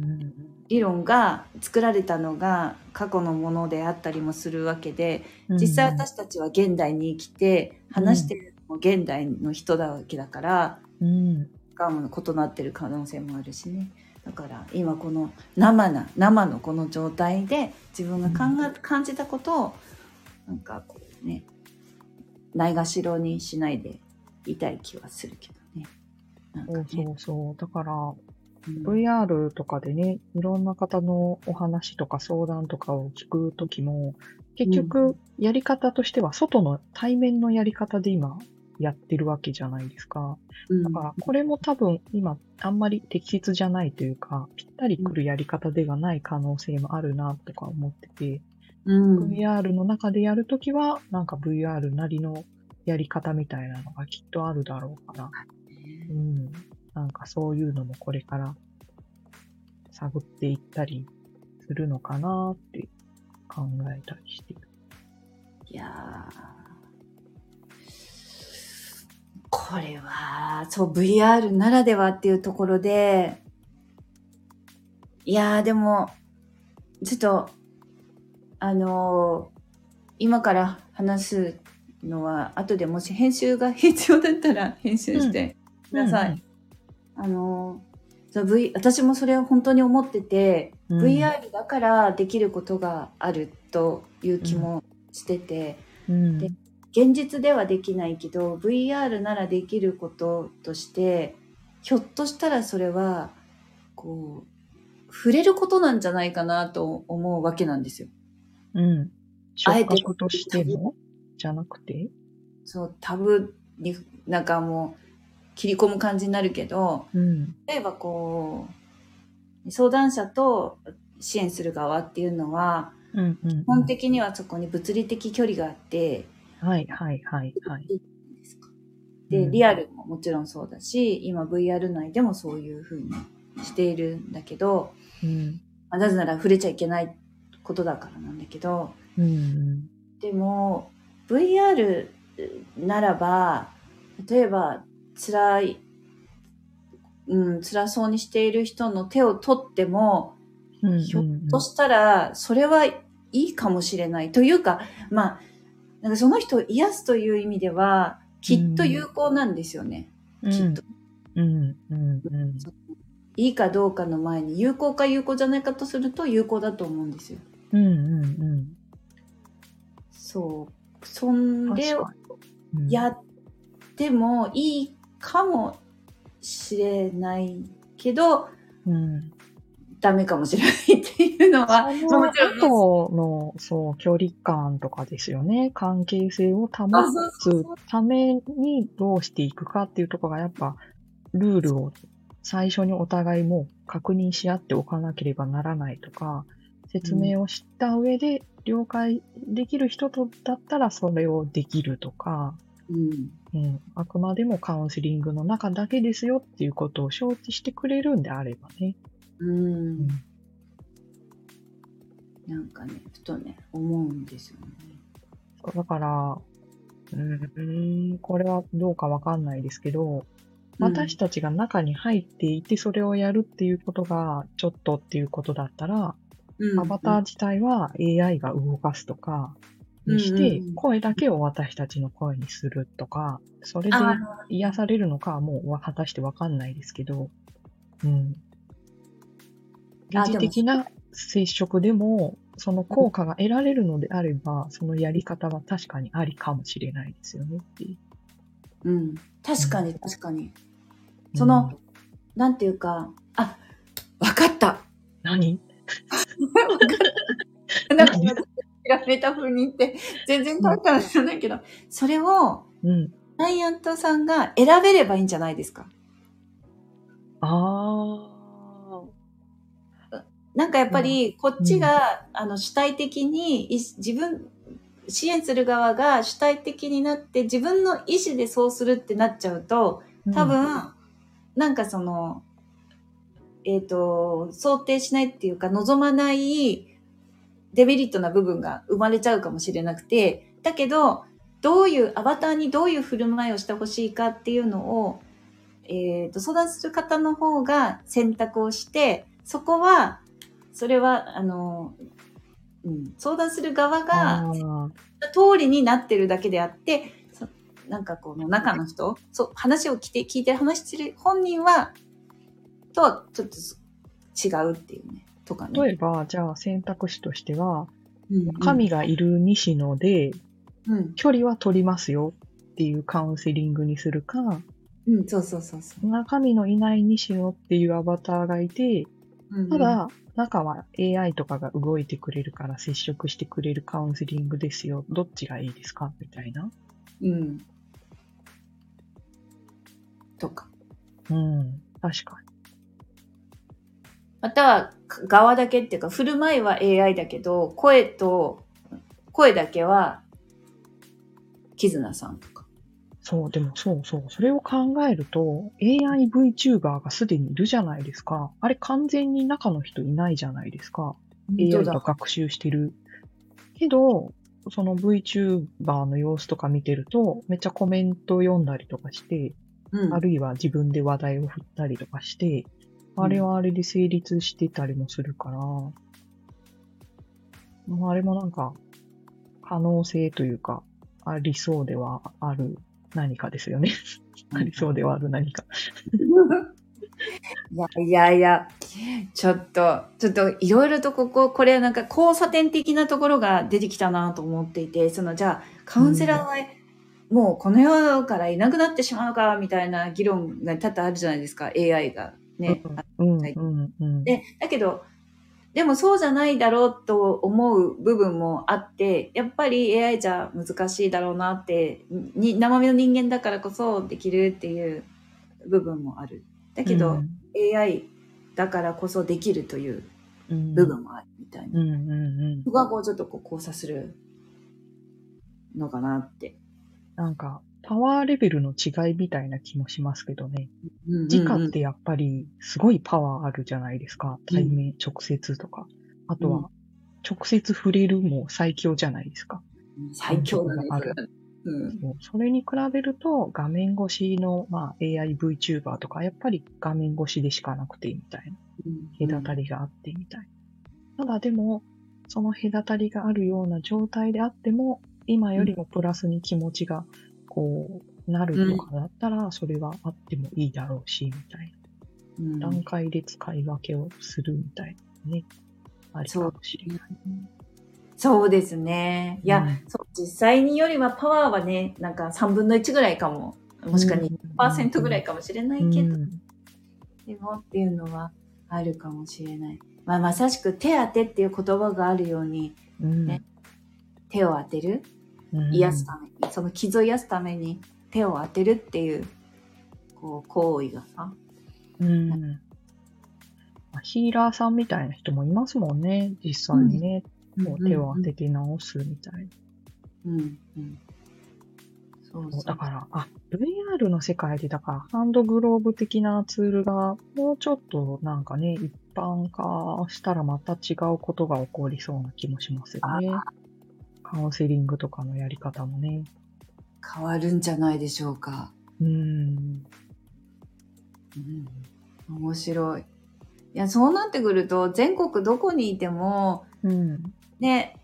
理論が作られたのが過去のものであったりもするわけで、実際私たちは現代に生きて話してるのも現代の人だわけだから、うん。が異なってる可能性もあるしね。だから今この生な生のこの状態で自分が考え、感じたことをなんかこうねないがしろにしないでいたい気はするけどね。なんかねそうそう。だから、うん VR とかでね、いろんな方のお話とか相談とかを聞くときも、結局、やり方としては、外の対面のやり方で今、やってるわけじゃないですか。うんだから、これも多分、今、あんまり適切じゃないというか、ぴったり来るやり方ではない可能性もあるな、とか思ってて、うん、VR の中でやるときは、なんか VR なりのやり方みたいなのがきっとあるだろうから、うん。なんかそういうのもこれから探っていったりするのかなって考えたりしてる。いやーこれは、そう、VR ならではっていうところで、いやーでも、ちょっと、あのー今から話すのは、後でもし編集が必要だったら編集してください。あのーそう V、私もそれは本当に思ってて、うん。VR だからできることがあるという気もしてて、うん。で現実ではできないけど VR ならできることとしてひょっとしたらそれはこう触れることなんじゃないかなと思うわけなんですよ。うん。あえて触覚としても？じゃなくて？そうタブになんかもう切り込む感じになるけどうん。例えばこう相談者と支援する側っていうのはうんうん、うん。基本的にはそこに物理的距離があって、はいはいはいはい。で、うんリアルももちろんそうだし、今 VR 内でもそういう風にしているんだけど、うん。まあなぜなら触れちゃいけないことだからなんだけど、うんうん。でも VR ならば、例えば辛い、うん、辛そうにしている人の手を取っても、うんうんうんひょっとしたら、それはいいかもしれない。というか、まあ、なんかその人を癒すという意味では、きっと有効なんですよね。きっと。うんうんうん。いいかどうかの前に、有効か有効じゃないかとすると有効だと思うんですよ。うんうんうん。そう。そんやってもいいかもしれないけど、うん。ダメかもしれないっていうのは、そのもちろんね後の、そう、距離感とかですよね。関係性を保つためにどうしていくかっていうところがやっぱ、ルールを最初にお互いも確認し合っておかなければならないとか、説明を知った上で了解できる人とだったらそれをできるとか、うん。うん、あくまでもカウンセリングの中だけですよっていうことを承知してくれるんであればね。うん。なんかね、ふとね、思うんですよね。だから、うーん、これはどうかわかんないですけど、私たちが中に入っていてそれをやるっていうことがちょっとっていうことだったら、うんアバター自体は AI が動かすとかにして声だけを私たちの声にするとか、それであ癒されるのかはもうわ果たしてわかんないですけど、うん。疑あ似的な接触でも、その効果が得られるのであれば、そのやり方は確かにありかもしれないですよねっていう。うん。確かに、確かに。その、なんていうか、あ、わかった。何？わかった。なんか、メタ風に言って、全然変わったんじゃないけど、それを、うん。クライアントさんが選べればいいんじゃないですか。あなんかやっぱり、こっちが、あの、主体的に、い自分、支援する側が主体的になって、自分の意思でそうするってなっちゃうと、あ。多分、なんかその、えっ、と、想定しないっていうか、望まないデメリットな部分が生まれちゃうかもしれなくて、だけど、どういう、アバターにどういう振る舞いをしてほしいかっていうのを、えっ、と、相談する方の方が選択をして、そこは、それは、あの、うん、相談する側が、通りになってるだけであって、そなんかこの中の人、そう、話を聞いて、聞いて話してる本人は、とはちょっと違うっていうね、とかね。例えば、じゃあ選択肢としては、うん神がいる西野で、うん、距離は取りますよっていうカウンセリングにするか、うん、そうそうそうそう。中身のいない西野っていうアバターがいて、うんた、だ、中は AI とかが動いてくれるから接触してくれるカウンセリングですよ。どっちがいいですか？みたいな。うん。とか。うん。確かまたは、側だけっていうか、振る舞いは AI だけど、声と、声だけは、キズナさん。そう、でもそうそう。それを考えると、AI VTuber がすでにいるじゃないですか。あれ完全に中の人いないじゃないですか。AI が学習してる。けど、その VTuber の様子とか見てると、めっちゃコメント読んだりとかして、うんあるいは自分で話題を振ったりとかして、あれはあれで成立してたりもするから、まああれもなんか、可能性というか、ありそうではある何かですよね。ありそうではある何か。いやいやいや、ちょっと、ちょっといろいろとここ、これはなんか交差点的なところが出てきたなと思っていて、そのじゃあカウンセラーはもうこの世からいなくなってしまうかみたいな議論が多々あるじゃないですか、AI がね。うん、はいうん、うん。で、だけど、でもそうじゃないだろうと思う部分もあって、やっぱり AI じゃ難しいだろうなって、に生身の人間だからこそできるっていう部分もある。だけど、AI だからこそできるといううん、部分もあるみたいな。うん、うん、うん。そこはこうちょっとこう交差するのかなって。なんか、パワーレベルの違いみたいな気もしますけどね。直ってやっぱりすごいパワーあるじゃないですか。対面、直接とか。あとうんは、直接触れるも最強じゃないですか。最強だね。あるそれうん。それに比べると、画面越しの、まあ、AI VTuber とか、やっぱり画面越しでしかなくてみたいな。隔たりがあってみたいな。ただでも、その隔たりがあるような状態であっても、今よりもプラスに気持ちが、こう、なるとかだったら、それはあってもいいだろうし、みたいうんな。段階で使い分けをするみたいなね。ありかもしれない。そうですね。いや、うんそう、実際によりはパワーはね、なんか3分の1ぐらいかも。もしくは20%ぐらいかもしれないけど、うんでもっていうのはあるかもしれない。まあ、まさしく手当てっていう言葉があるように、うんね手を当てるうん癒すために、その傷を癒すために手を当てるっていう、こう、行為がさ、うんまあヒーラーさんみたいな人もいますもんね、実際にね。もう手を当てて治すみたいな。うん、うん。そうそう。だから、あ、VR の世界で、だから、ハンドグローブ的なツールが、もうちょっとなんかね、一般化したらまた違うことが起こりそうな気もしますよね。カウンセリングとかのやり方もね。変わるんじゃないでしょうか。うーん。うん、面白い。いや、そうなってくると、全国どこにいても、うん。ね、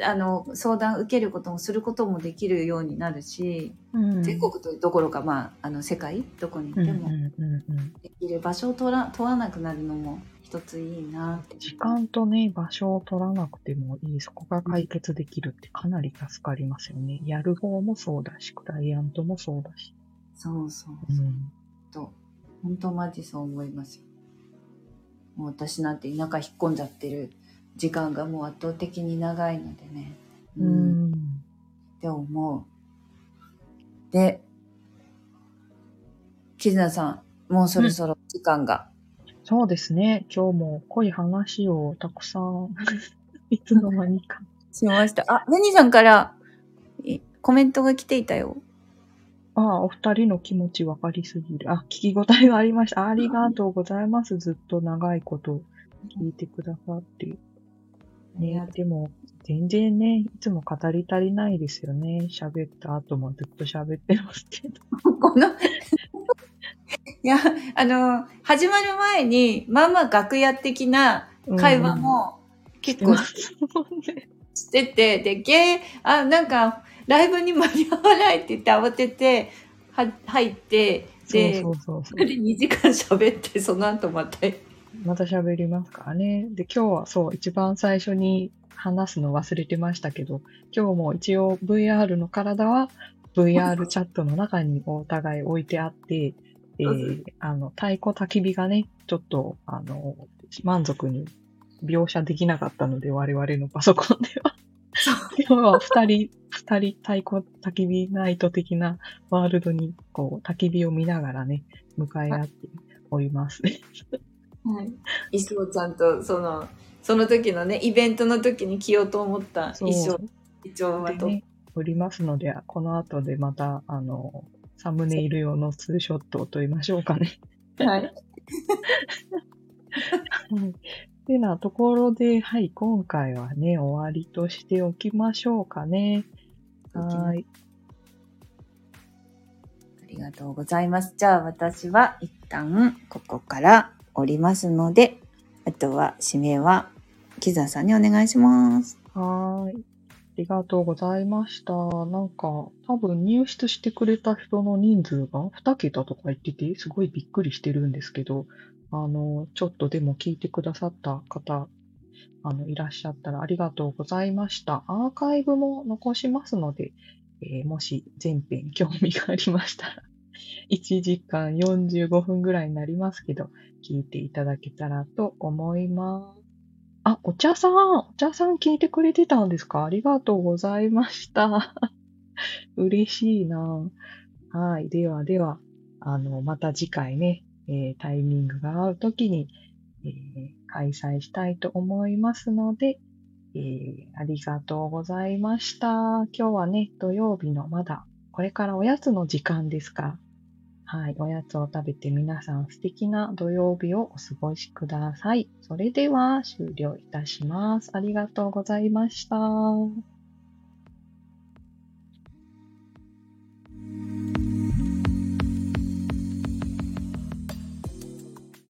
あの、相談受けることもすることもできるようになるし、うん。全国とどころか、まあ、あの、世界どこにいてうんうんも。できる場所を取ら問わなくなるのも一ついいなって。時間とね、場所を取らなくてもいい、そこが解決できるってかなり助かりますよね。やる方もそうだし、クライアントもそうだし。そうそうそう。うん。と、本当マジそう思いますよ。もう私なんて田舎引っ込んじゃってる時間がもう圧倒的に長いのでね。ううんん。って思う。で、キズナさん、もうそろそろ時間が。そうですね。今日も濃い話をたくさん、いつの間にか。しました。あ、メニーさんからいコメントが来ていたよ。ああ、お二人の気持ち分かりすぎる。あ、聞き応えがありました。ありがとうございます。ずっと長いこと聞いてくださって。ね、でも、全然ね、いつも語り足りないですよね。喋った後もずっと喋ってますけど。この、いいや、あの、始まる前に、まあまあ楽屋的な会話も結構してて、で、ゲー、あ、なんか、ライブに間に合わないって言って慌てて、は、入って、で、そうそうそうそうそれで2時間喋って、その後また、また喋りますからね。で、今日はそう、一番最初に話すの忘れてましたけど、今日も一応 VR の体は VR チャットの中にお互い置いてあって、えー、あの、太鼓焚き火がね、ちょっと、あの、満足に描写できなかったので、我々のパソコンでは。今日は二人、二人太鼓焚き火ナイト的なワールドに、こう、焚き火を見ながらね、向かい合っております。はい。衣装ちゃんと、その、その時のね、イベントの時に着ようと思った衣装、一応はと。でね、おりますので、この後でまた、あの、サムネイル用のツーショットを撮りましょうかね。はい。はい。てなところで、はい、今回はね、終わりとしておきましょうかね。はい。ありがとうございます。じゃあ私は一旦ここから降りますので、あとは指名は木澤さんにお願いします。はーい。ありがとうございました。なんか、多分入室してくれた人の人数が2桁とか言ってて、すごいびっくりしてるんですけど、あの、ちょっとでも聞いてくださった方、あの、いらっしゃったらありがとうございました。アーカイブも残しますので、えーもし全編興味がありましたら、1時間45分ぐらいになりますけど、聞いていただけたらと思います。あ、お茶さん、お茶さん聞いてくれてたんですか？ありがとうございました。嬉しいなはい。ではでは、あの、また次回ね、えータイミングが合うときに、えー開催したいと思いますので、えーありがとうございました。今日はね、土曜日のまだ、これからおやつの時間ですか、はい。おやつを食べて皆さん素敵な土曜日をお過ごしください。それでは終了いたします。ありがとうございました。